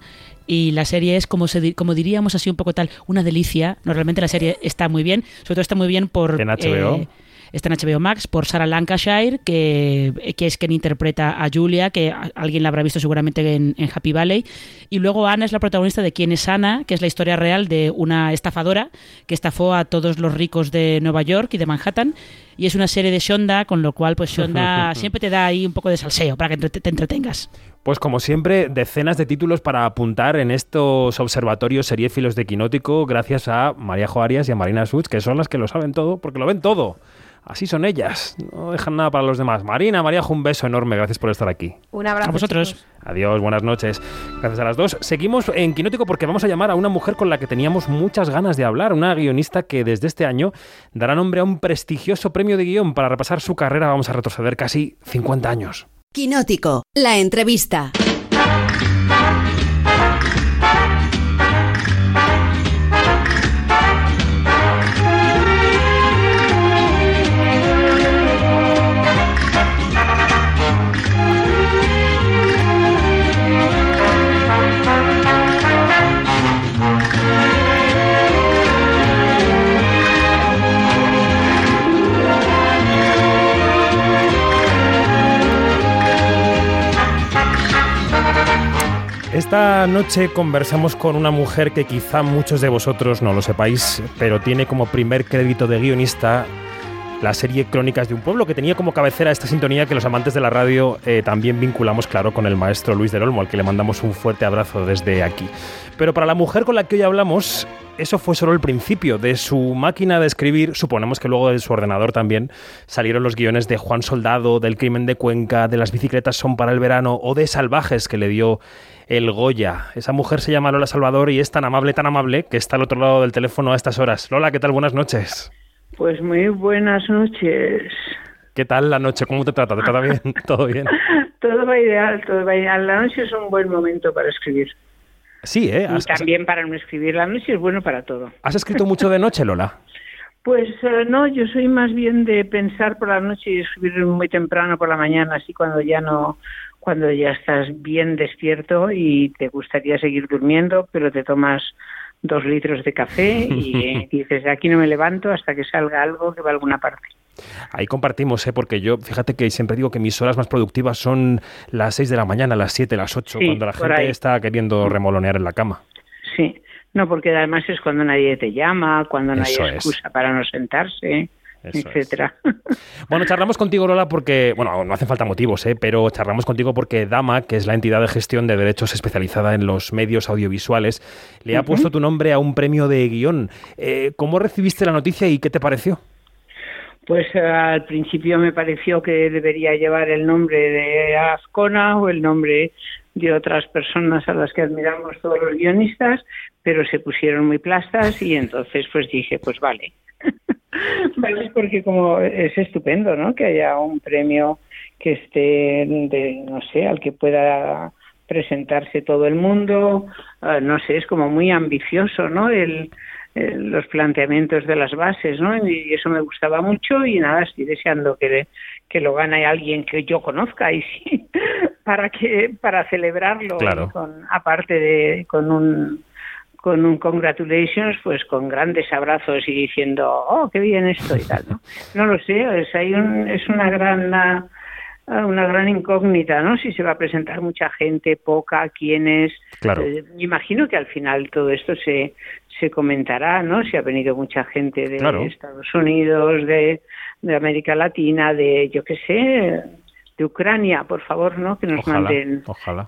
Y la serie es, como, se, di- como diríamos así un poco tal, una delicia. No, realmente la serie está muy bien. Sobre todo está muy bien por... En HBO. eh, está en HBO Max por Sarah Lancashire, que, que es quien interpreta a Julia, que alguien la habrá visto seguramente en, en Happy Valley. Y luego Ana es la protagonista de Quién es Ana, que es la historia real de una estafadora que estafó a todos los ricos de Nueva York y de Manhattan. Y es una serie de Shonda, con lo cual pues Shonda [LAUGHS] siempre te da ahí un poco de salseo para que te entretengas. Pues como siempre, decenas de títulos para apuntar en estos observatorios seriéfilos de Quinótico, gracias a María Arias y a Marina Such, que son las que lo saben todo, porque lo ven todo. Así son ellas, no dejan nada para los demás. Marina, María, un beso enorme, gracias por estar aquí. Un abrazo. A vosotros. chicos. Adiós, buenas noches. Gracias a las dos. Seguimos en Quinótico porque vamos a llamar a una mujer con la que teníamos muchas ganas de hablar, una guionista que desde este año dará nombre a un prestigioso premio de guion. Para repasar su carrera vamos a retroceder casi 50 años. Quinótico, la entrevista. Esta noche conversamos con una mujer que quizá muchos de vosotros no lo sepáis, pero tiene como primer crédito de guionista la serie Crónicas de un Pueblo, que tenía como cabecera esta sintonía que los amantes de la radio eh, también vinculamos, claro, con el maestro Luis del Olmo, al que le mandamos un fuerte abrazo desde aquí. Pero para la mujer con la que hoy hablamos, eso fue solo el principio. De su máquina de escribir, suponemos que luego de su ordenador también, salieron los guiones de Juan Soldado, del Crimen de Cuenca, de Las bicicletas son para el verano o de Salvajes que le dio el Goya. Esa mujer se llama Lola Salvador y es tan amable, tan amable, que está al otro lado del teléfono a estas horas. Lola, ¿qué tal? Buenas noches. Pues muy buenas noches. ¿Qué tal la noche? ¿Cómo te trata? ¿Te trata bien? [LAUGHS] ¿Todo bien? todo va ideal, todo va ideal. La noche es un buen momento para escribir. Sí, ¿eh? y también para no escribir. La noche es bueno para todo. ¿Has escrito mucho de noche, Lola? [LAUGHS] Pues eh, no, yo soy más bien de pensar por la noche y escribir muy temprano por la mañana, así cuando ya no, cuando ya estás bien despierto y te gustaría seguir durmiendo, pero te tomas dos litros de café y [LAUGHS] dices, aquí no me levanto hasta que salga algo que va a alguna parte. Ahí compartimos, ¿eh? porque yo, fíjate que siempre digo que mis horas más productivas son las 6 de la mañana, las 7, las 8, cuando la gente está queriendo remolonear en la cama. Sí, no, porque además es cuando nadie te llama, cuando no hay excusa para no sentarse. Etcétera. Bueno, charlamos contigo, Lola, porque, bueno, no hacen falta motivos, ¿eh? pero charlamos contigo porque Dama, que es la entidad de gestión de derechos especializada en los medios audiovisuales, le ha puesto tu nombre a un premio de guion. Eh, ¿Cómo recibiste la noticia y qué te pareció? Pues eh, al principio me pareció que debería llevar el nombre de Azcona o el nombre de otras personas a las que admiramos todos los guionistas, pero se pusieron muy plastas y entonces pues dije, pues vale. Vale, porque como es estupendo, ¿no? Que haya un premio que esté, de, no sé, al que pueda presentarse todo el mundo, uh, no sé, es como muy ambicioso, ¿no? El, los planteamientos de las bases, ¿no? Y eso me gustaba mucho y nada, estoy deseando que, que lo gane alguien que yo conozca y sí, [LAUGHS] para que para celebrarlo con aparte de con un con un congratulations, pues con grandes abrazos y diciendo, oh, qué bien esto y tal, ¿no? No lo sé, es, hay un, es una gran una gran incógnita, ¿no? Si se va a presentar mucha gente, poca, quiénes. Claro. Eh, imagino que al final todo esto se, se comentará, ¿no? Si ha venido mucha gente de Estados Unidos, de, de, América Latina, de, yo qué sé, de Ucrania, por favor, ¿no? Que nos manden,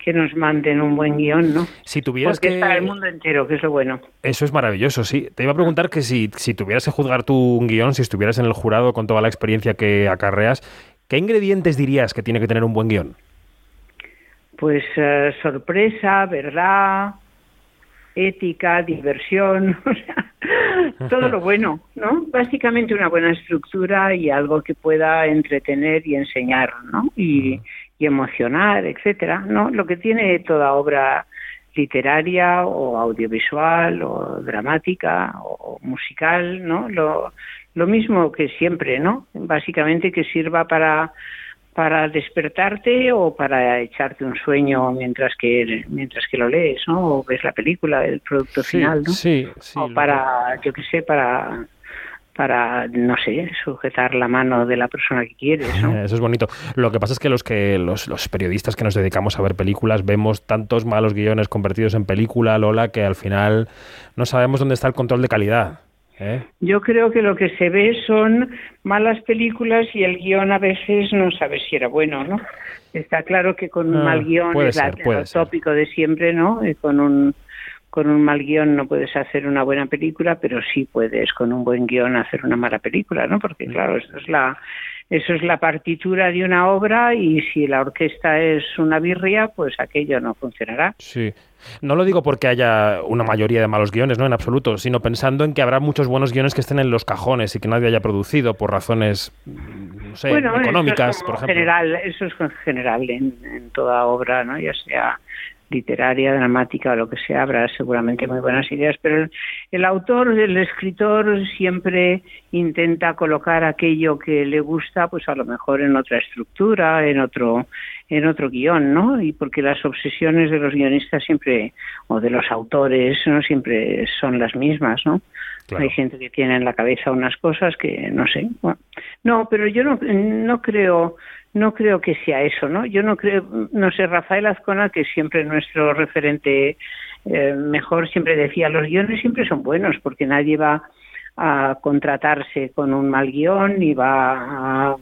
que nos manden un buen guion, ¿no? Si tuvieras Porque que es para el mundo entero, que es lo bueno. Eso es maravilloso, sí. Te iba a preguntar que si, si tuvieras que juzgar tu guion, si estuvieras en el jurado con toda la experiencia que acarreas, ¿Qué ingredientes dirías que tiene que tener un buen guion? Pues eh, sorpresa, verdad, ética, diversión, [LAUGHS] o sea, todo lo bueno, ¿no? Básicamente una buena estructura y algo que pueda entretener y enseñar, ¿no? Y, y emocionar, etcétera, ¿no? Lo que tiene toda obra literaria o audiovisual o dramática o musical, ¿no? Lo, lo mismo que siempre, ¿no? Básicamente que sirva para para despertarte o para echarte un sueño mientras que mientras que lo lees, ¿no? O ves la película, el producto final, ¿no? Sí, sí. O para, yo qué sé, para para, no sé, sujetar la mano de la persona que quieres. ¿no? [LAUGHS] Eso es bonito. Lo que pasa es que los que los, los, periodistas que nos dedicamos a ver películas vemos tantos malos guiones convertidos en película, Lola, que al final no sabemos dónde está el control de calidad. ¿Eh? Yo creo que lo que se ve son malas películas y el guion a veces no sabe si era bueno, ¿no? Está claro que con un ah, mal guion es el tópico de siempre, ¿no? Y con un con un mal guion no puedes hacer una buena película, pero sí puedes con un buen guion hacer una mala película, ¿no? Porque claro, eso es la eso es la partitura de una obra y si la orquesta es una birria, pues aquello no funcionará. Sí. No lo digo porque haya una mayoría de malos guiones, no en absoluto, sino pensando en que habrá muchos buenos guiones que estén en los cajones y que nadie haya producido por razones no sé, económicas, por ejemplo. General, eso es general en, en toda obra, ¿no? Ya sea literaria, dramática o lo que sea, habrá seguramente muy buenas ideas, pero el, autor, el escritor siempre intenta colocar aquello que le gusta, pues a lo mejor en otra estructura, en otro, en otro guion, ¿no? Y porque las obsesiones de los guionistas siempre, o de los autores, no siempre son las mismas, ¿no? Hay gente que tiene en la cabeza unas cosas que no sé. no, pero yo no, no creo no creo que sea eso, ¿no? Yo no creo, no sé, Rafael Azcona, que siempre nuestro referente eh, mejor, siempre decía, los guiones siempre son buenos porque nadie va a contratarse con un mal guion ni va a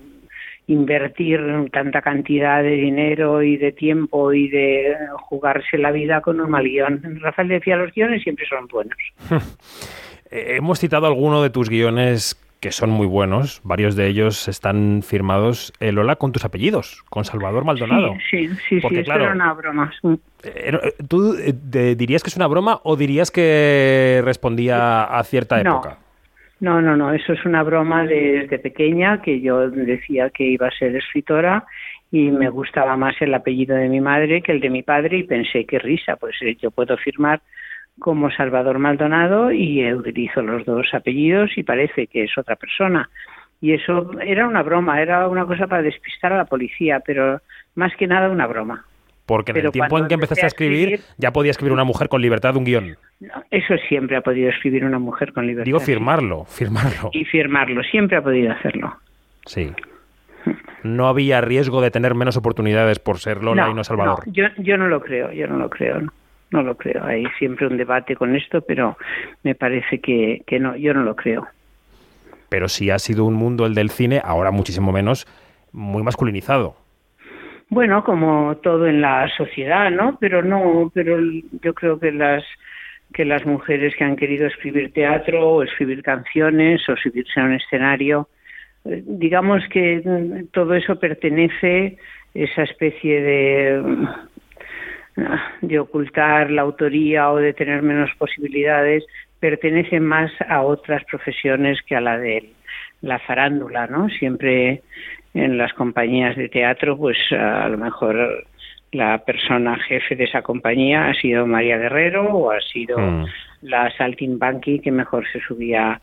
invertir tanta cantidad de dinero y de tiempo y de jugarse la vida con un mal guion. Rafael decía, los guiones siempre son buenos. [LAUGHS] Eh, hemos citado alguno de tus guiones que son muy buenos. Varios de ellos están firmados, el Lola, con tus apellidos, con Salvador Maldonado. Sí, sí, sí, claro, era una broma. Eh, ¿Tú dirías que es una broma o dirías que respondía a cierta época? No, no, no, eso es una broma desde pequeña que yo decía que iba a ser escritora y me gustaba más el apellido de mi madre que el de mi padre y pensé qué risa, pues eh, yo puedo firmar como Salvador Maldonado y utilizo los dos apellidos y parece que es otra persona. Y eso era una broma, era una cosa para despistar a la policía, pero más que nada una broma. Porque en el tiempo en que empezaste a escribir, ya podía escribir una mujer con libertad un guion. eso siempre ha podido escribir una mujer con libertad. Digo firmarlo, firmarlo. Y firmarlo, siempre ha podido hacerlo. Sí. No había riesgo de tener menos oportunidades por ser Lola y no Salvador. yo, yo no lo creo, yo no lo creo. No, lo creo. Hay siempre un debate con esto, pero me parece que, que no, yo no lo creo. Pero si ha sido un mundo el del cine, ahora muchísimo menos, muy masculinizado. Bueno, como todo en la sociedad, ¿no? Pero no, pero yo creo que las que las mujeres que han querido escribir teatro o escribir canciones o subirse a un escenario, eh, digamos que todo eso pertenece esa especie de de ocultar la autoría o de tener menos posibilidades pertenece más a otras profesiones que a la de la farándula, ¿no? Siempre en las compañías de teatro, pues a lo mejor la persona jefe de esa compañía ha sido María Guerrero o ha sido mm. la Saltimbanqui que mejor se subía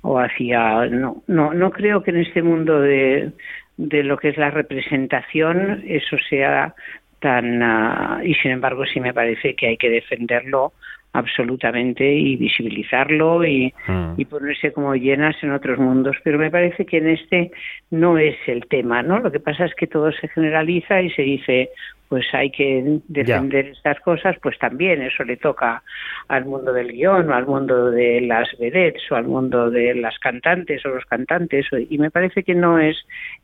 o hacía no no no creo que en este mundo de de lo que es la representación eso sea tan ah, y sin embargo sí me parece que hay que defenderlo absolutamente y visibilizarlo y, mm. y, ponerse como llenas en otros mundos. Pero me parece que en este no es el tema, ¿no? Lo que pasa es que todo se generaliza y se dice, pues hay que defender estas cosas, pues también eso le toca al mundo del guion o al mundo de las vedettes o al mundo de las cantantes o los cantantes y me parece que no es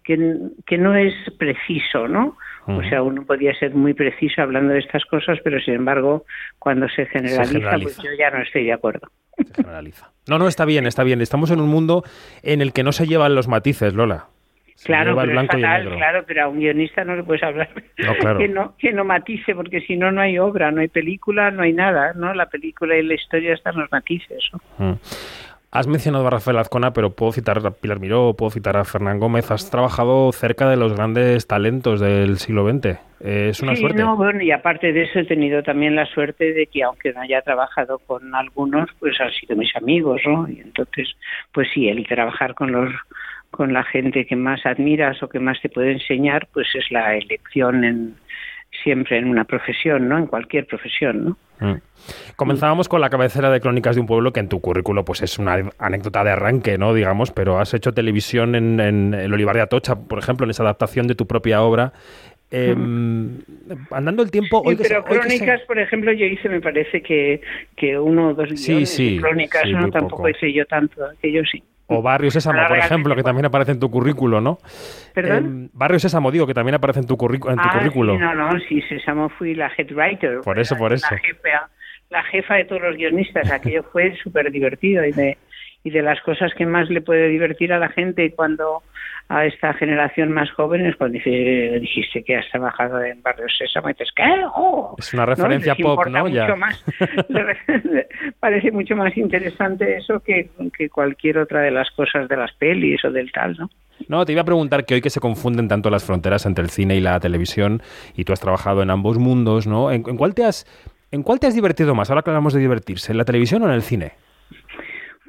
que, que no es preciso, ¿no? O sea, uno podía ser muy preciso hablando de estas cosas, pero sin embargo, cuando se generaliza, pues yo ya no estoy de acuerdo. Se generaliza. No, no, está bien, está bien. Estamos en un mundo en el que no se llevan los matices, Lola. claro, pero es fatal, claro, pero a un guionista no le puedes hablar [LAUGHS] que, no, que no matice, porque si no, no hay obra, no hay película, no hay nada, ¿no? La película y la historia están los matices. ¿no? Mm. Has mencionado a Rafael Azcona, pero puedo citar a Pilar Miró, puedo citar a Fernán Gómez. Has trabajado cerca de los grandes talentos del siglo XX. es una suerte. No, bueno, y aparte de eso he tenido también la suerte de que aunque no haya trabajado con algunos, pues han sido mis amigos, ¿no? Y entonces, pues sí, el trabajar con los con la gente que más admiras o que más te puede enseñar, pues es la elección en, siempre en una profesión, ¿no? En cualquier profesión, ¿no? Mm. Comenzábamos con la cabecera de Crónicas de un pueblo, que en tu currículo pues es una anécdota de arranque, ¿no? Digamos, pero has hecho televisión en, El Olivar de Atocha, por ejemplo, en esa adaptación de tu propia obra. Em, andando el tiempo... pero Crónicas, por ejemplo, yo hice, me parece que, que uno o dos guiones sí, Crónicas, ¿no? Tampoco hice yo tanto, yo sí. O Barrio Sésamo, por ejemplo, que también aparece en tu currículo, ¿no? ¿Perdón? Eh, Barrio Sésamo, digo, que también aparece en tu, en tu ah, currículo. Sí, no, no, sí, Sésamo fui la head writer. Por eso, por eso. La jefa, la jefa de todos los guionistas. Aquello fue [LAUGHS] súper divertido y de, y de las cosas que más le puede divertir a la gente cuando a esta generación más joven es cuando dijiste que has trabajado en Barrio Sésamo y dices, ¿qué? Oh". es una referencia pop, ¿no? Mucho Más, [LAUGHS] parece mucho más interesante eso que, que cualquier otra de las cosas de las pelis o del tal, ¿no? No, te iba a preguntar que hoy que se confunden tanto las fronteras entre el cine y la televisión y tú has trabajado en ambos mundos, ¿no? ¿En, cuál te has en cuál te has divertido más? Ahora que hablamos de divertirse, ¿en la televisión o en el cine?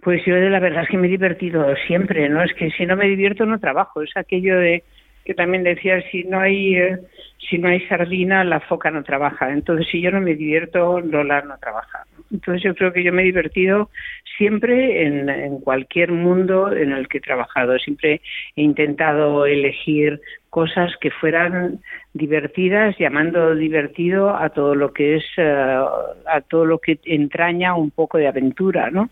Pues yo de la verdad es que me he divertido siempre, ¿no? Es que si no me divierto no trabajo, es aquello de que también decía si no hay eh, si no hay sardina la foca no trabaja, entonces si yo no me divierto Lola no trabaja. Entonces yo creo que yo me he divertido siempre en, cualquier mundo en el que he trabajado. Siempre he intentado elegir cosas que fueran divertidas, llamando divertido a todo lo que es, eh, a todo lo que entraña un poco de aventura, ¿no?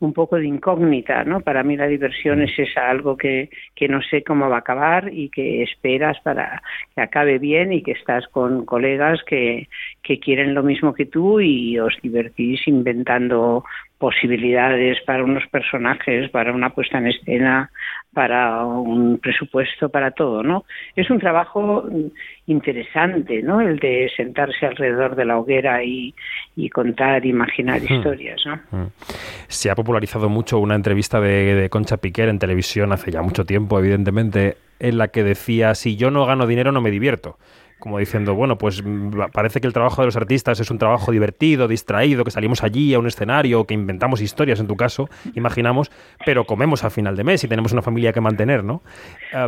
Un poco de incógnita, ¿no? Para mí la diversión es esa, algo que, que no sé cómo va a acabar y que esperas para que acabe bien y que estás con colegas que, que quieren lo mismo que tú y os divertís inventando posibilidades para unos personajes, para una puesta en escena, para un presupuesto, para todo, ¿no? Es un trabajo interesante, ¿no? El de sentarse alrededor de la hoguera y, y contar, imaginar historias, ¿no? Se ha popularizado mucho una entrevista de, de Concha Piquer en televisión hace ya mucho tiempo, evidentemente, en la que decía, si yo no gano dinero no me divierto. Como diciendo, bueno, pues mm, parece que el trabajo de los artistas es un trabajo divertido, distraído, que salimos allí a un escenario, que inventamos historias, en tu caso, imaginamos, pero comemos al final de mes y tenemos una familia que mantener, ¿no?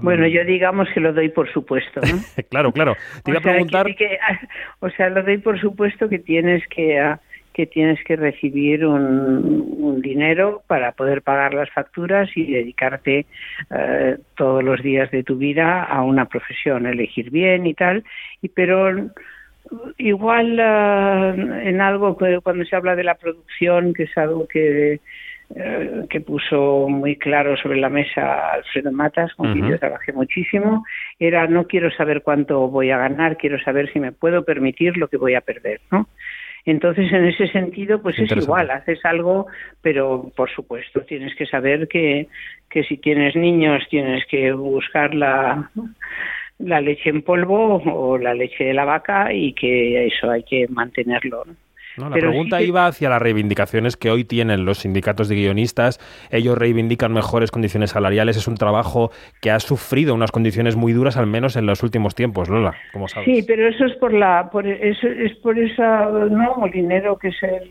Bueno, yo digamos que lo doy por supuesto, ¿no? [LAUGHS] claro, claro. Te iba a preguntar... que- que- [LAUGHS] o sea, lo doy por supuesto que tienes que ah, que tienes que recibir un, un dinero para poder pagar las facturas y dedicarte eh, todos los días de tu vida a una profesión, elegir bien y tal. Y pero igual ah, en algo que cuando se habla de la producción, que es algo que eh, que puso muy claro sobre la mesa Alfredo Matas, con quien yo trabajé muchísimo, era no quiero saber cuánto voy a ganar, quiero saber si me puedo permitir lo que voy a perder, ¿no? Entonces, en ese sentido, pues es igual, haces algo, pero por supuesto tienes que saber que, que si tienes niños tienes que buscar la, la leche en polvo o la leche de la vaca y que eso hay que mantenerlo. ¿no? No, la Pero sí pregunta que- iba hacia las reivindicaciones que hoy tienen los sindicatos de guionistas. Ellos reivindican mejores condiciones salariales. Es un trabajo que ha sufrido unas condiciones muy duras, al menos en los últimos tiempos, Lola, como sabes. Sí, pero eso es por la, por eso es por esa, no, Molinero, que es el-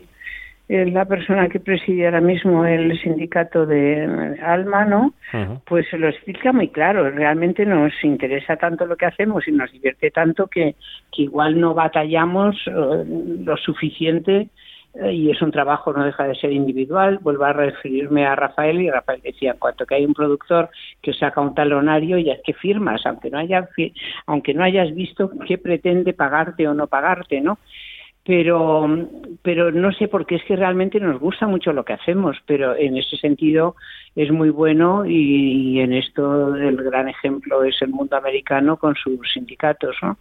la persona que preside ahora mismo el sindicato de Alma, ¿no? Pues se lo explica muy claro. Realmente nos interesa tanto lo que hacemos y nos divierte tanto que, que igual no batallamos eh, lo suficiente eh, y es un trabajo, no deja de ser individual. Vuelvo a referirme a Rafael y Rafael decía, en cuanto que hay un productor que saca un talonario, ya es que firmas, aunque no, haya, aunque no hayas visto qué pretende pagarte o no pagarte, ¿no? Pero pero no sé porque es que realmente nos gusta mucho lo que hacemos pero en ese sentido es muy bueno y, y en esto el gran ejemplo es el mundo americano con sus sindicatos no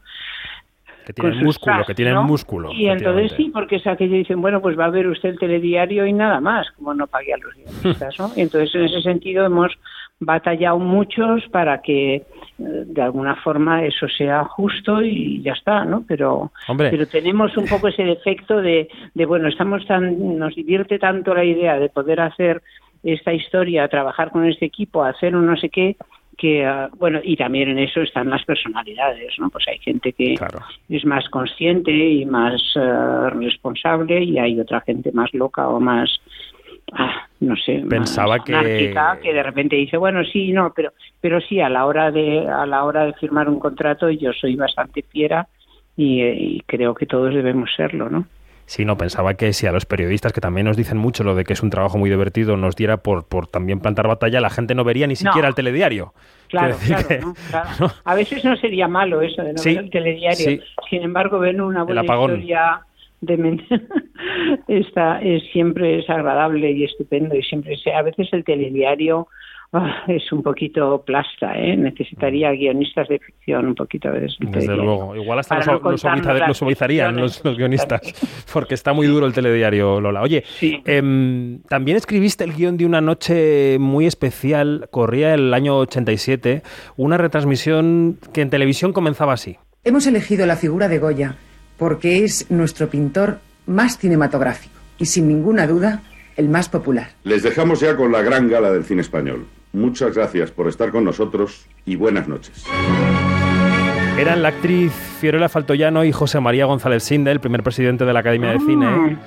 Que tienen músculo, que tienen ¿no? músculo. y entonces sí porque es aquello dicen bueno pues va a ver usted el telediario y nada más como no pague a los [LAUGHS] guionistas ¿no? y entonces en ese sentido hemos batallado muchos para que eh, de alguna forma eso sea justo y ya está no pero Hombre. pero tenemos un poco ese defecto de, de bueno estamos tan nos divierte tanto la idea de poder hacer esta historia trabajar con este equipo hacer un no sé qué que ah, bueno y también en eso están las personalidades no pues hay gente que es más consciente y más eh, responsable y hay otra gente más loca o más ah, no sé Pensaba más que- que de repente dice bueno sí no pero pero sí a la hora de a la hora de firmar un contrato yo soy bastante fiera y, eh, y creo que todos debemos serlo no Sí, no, pensaba que si a los periodistas, que también nos dicen mucho lo de que es un trabajo muy divertido, nos diera por, por también plantar batalla, la gente no vería ni siquiera el telediario. Claro, claro, que- ¿no? [LAUGHS] Claro. A veces no sería malo eso de no Sí, ver el telediario. sí. Sin embargo, ven una buena historia de [LAUGHS] Esta es siempre es agradable y estupendo y siempre se- a veces el telediario ah, es un poquito plasta, ¿eh? Necesitaría guionistas de ficción un poquito a veces. Desde luego. Igual hasta Para los, no los, los suavizarían los, guionistas, [LAUGHS] [LAUGHS] porque está muy duro el telediario, Lola. Oye, em, también escribiste el guion de una noche muy especial, corría el año 87, una retransmisión que en televisión comenzaba así. Hemos elegido la figura de Goya porque es nuestro pintor más cinematográfico y sin ninguna duda el más popular. Les dejamos ya con la gran gala del cine español. Muchas gracias por estar con nosotros y buenas noches. Eran la actriz Fiorella Faltoyano y José María González Sinde, el primer presidente de la Academia de Cine,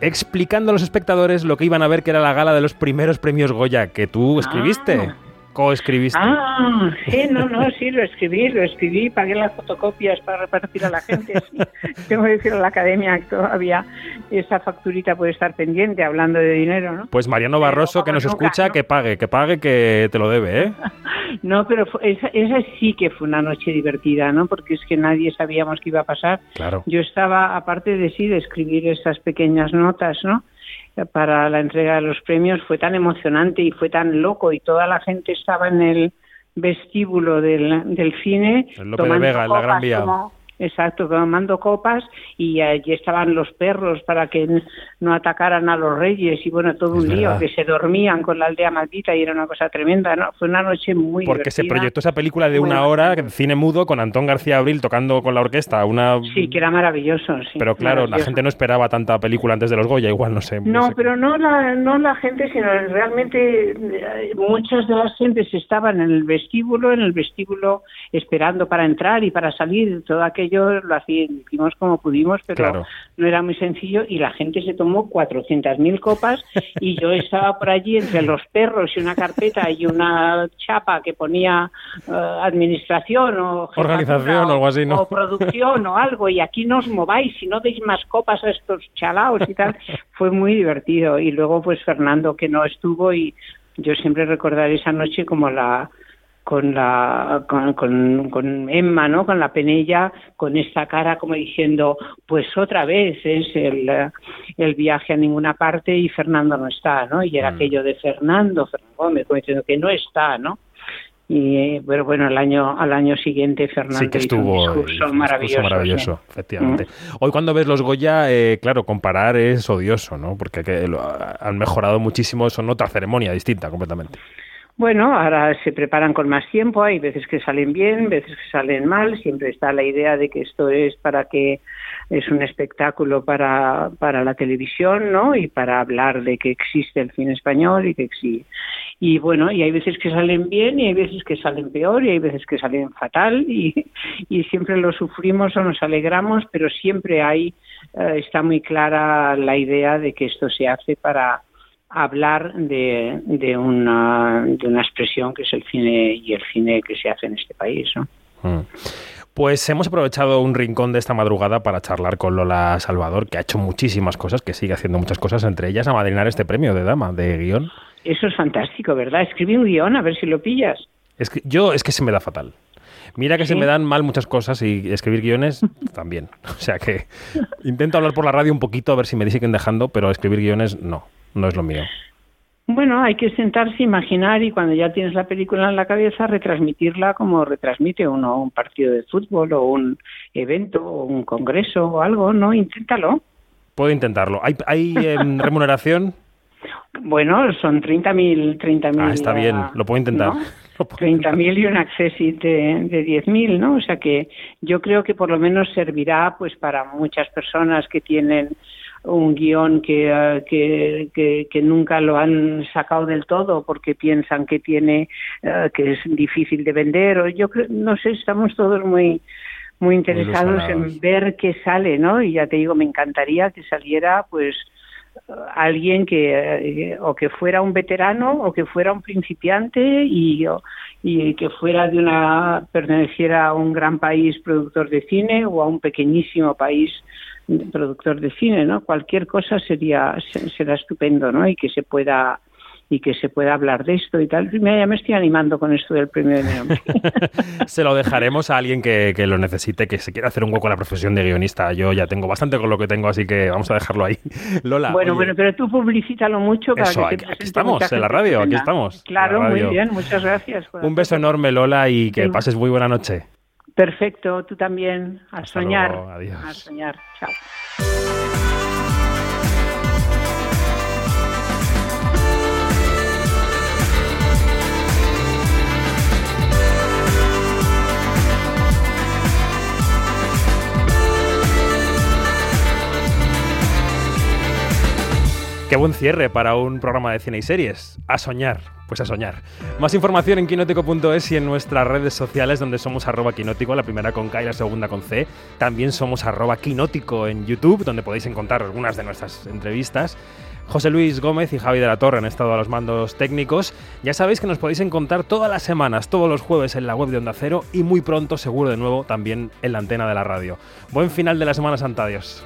explicando a los espectadores lo que iban a ver que era la gala de los primeros premios Goya que tú escribiste. Coescribiste. Ah, sí, [LAUGHS] no, no, sí, lo escribí, lo escribí, pagué las fotocopias para repartir a la gente. sí. [LAUGHS] Tengo que decir a la academia que todavía esa facturita puede estar pendiente, hablando de dinero, ¿no? Pues Mariano Barroso, que nos nunca, escucha, que pague, que pague, que te lo debe, ¿eh? [LAUGHS] No, pero fue- esa, esa sí que fue una noche divertida, ¿no? Porque es que nadie sabíamos qué iba a pasar. Claro. Yo estaba, aparte de sí, de escribir estas pequeñas notas, ¿no? Para la entrega de los premios, fue tan emocionante y fue tan loco y toda la gente estaba en el vestíbulo del, del cine. El Lope de Vega, en la Gran Vía. como- Exacto, tomando copas y allí estaban los perros para que no atacaran a los reyes y bueno, todo Es un lío, verdad. que se dormían con la aldea maldita y era una cosa tremenda, ¿no? Fue una noche muy Porque se proyectó esa película de una hora, cine mudo, con Antón García Abril tocando con la orquesta. Una... Sí, que era maravilloso, sí. Pero claro, la gente no esperaba tanta película antes de los Goya, igual, no sé. No, sé. pero no la, no la gente, sino realmente eh, muchas de las gentes estaban en el vestíbulo, en el vestíbulo esperando para entrar y para salir. Todo aquello lo hacía- hicimos como pudimos, pero Claro. no era muy sencillo y la gente se tomó 400.000 copas y yo estaba por allí entre los perros y una carpeta y una chapa que ponía eh, administración o Organización o algo así, ¿no? o producción o algo y aquí no os mováis y no deis más copas a estos chalaos y tal fue muy divertido y luego pues Fernando que no estuvo y yo siempre recordaré esa noche como la con la con, con, con Emma no con la penella con esta cara como diciendo pues otra vez es el, el viaje a ninguna parte y Fernando no está no y Mm. era aquello de Fernando Fernando Gómez como diciendo que no está no y pero bueno al año al año siguiente Fernando Sí que estuvo hizo un discurso maravilloso, maravilloso, sí. efectivamente. Hoy cuando ves los Goya, eh, claro, comparar es odioso, ¿no? Porque que lo- han mejorado muchísimo, son otra ceremonia distinta completamente. Bueno, ahora se preparan con más tiempo, hay veces que salen bien, veces que salen mal, siempre está la idea de que esto es para que es un espectáculo para, para la televisión, ¿no? Y para hablar de que existe el cine español y que existe. Y bueno, y hay veces que salen bien y hay veces que salen peor y hay veces que salen fatal y, y siempre lo sufrimos o nos alegramos, pero siempre hay, eh, está muy clara la idea de que esto se hace para hablar de, de, una, de una expresión que es el cine y el cine que se hace en este país, ¿no? Mm. Pues hemos aprovechado un rincón de esta madrugada para charlar con Lola Salvador, que ha hecho muchísimas cosas, que sigue haciendo muchas cosas, entre ellas amadrinar este premio de dama, de guion. Eso es fantástico, ¿verdad? Escribe un guion a ver si lo pillas. Es que yo es que se me da fatal. Mira que se me dan mal muchas cosas y escribir guiones [LAUGHS] también. O sea que intento hablar por la radio un poquito a ver si me siguen dejando, pero escribir guiones no, no es lo mío. Bueno, hay que sentarse, imaginar y cuando ya tienes la película en la cabeza, retransmitirla como retransmite uno un partido de fútbol o un evento o un congreso o algo, ¿no? Inténtalo. Puedo intentarlo. ¿Hay, hay em, [LAUGHS] remuneración? Bueno, son 30.000 30.000 Ah, está bien, lo puedo intentar. ¿no? [LAUGHS] 30.000 y un accessit de, de 10.000, ¿no? O sea que yo creo que por lo menos servirá pues para muchas personas que tienen un guion que, eh, que, que, que nunca lo han sacado del todo porque piensan que tiene eh, que es difícil de vender o yo creo, no sé, estamos todos muy muy interesados en ver qué sale, ¿no? Y ya te digo, me encantaría que saliera pues alguien que eh, o que fuera un veterano o que fuera un principiante y, y que fuera de una perteneciera a un gran país productor de cine o a un pequeñísimo país productor de cine, ¿no? Cualquier cosa sería se- será estupendo, ¿no? Y que se pueda y que se pueda hablar de esto y tal. Mira, ya me estoy animando con esto del premio de mi nombre. [LAUGHS] Se lo dejaremos a alguien que, que lo necesite, que se quiera hacer un hueco a la profesión de guionista. Yo ya tengo bastante con lo que tengo, así que vamos a dejarlo ahí. [LAUGHS] Lola. bueno, oye, bueno, pero tú publicítalo mucho para Eso, que aquí- te aquí estamos, en la radio, aquí estamos, en Claro, la muy bien, muchas gracias. un beso enorme, Lola, y que Sí. pases muy buena noche. Perfecto, tú también. A Hasta soñar. luego, adiós. A soñar. Chao. Qué buen cierre para un programa de cine y series. A soñar, pues a soñar. Más información en quinótico.es y en nuestras redes sociales donde somos arroba quinótico, la primera con K y la segunda con C. También somos arroba quinótico en YouTube, donde podéis encontrar algunas de nuestras entrevistas. José Luis Gómez y Javi de la Torre han estado a los mandos técnicos. Ya sabéis que nos podéis encontrar todas las semanas, todos los jueves en la web de Onda Cero y muy pronto, seguro de nuevo, también en la antena de la radio. Buen final de la Semana Santa, adiós.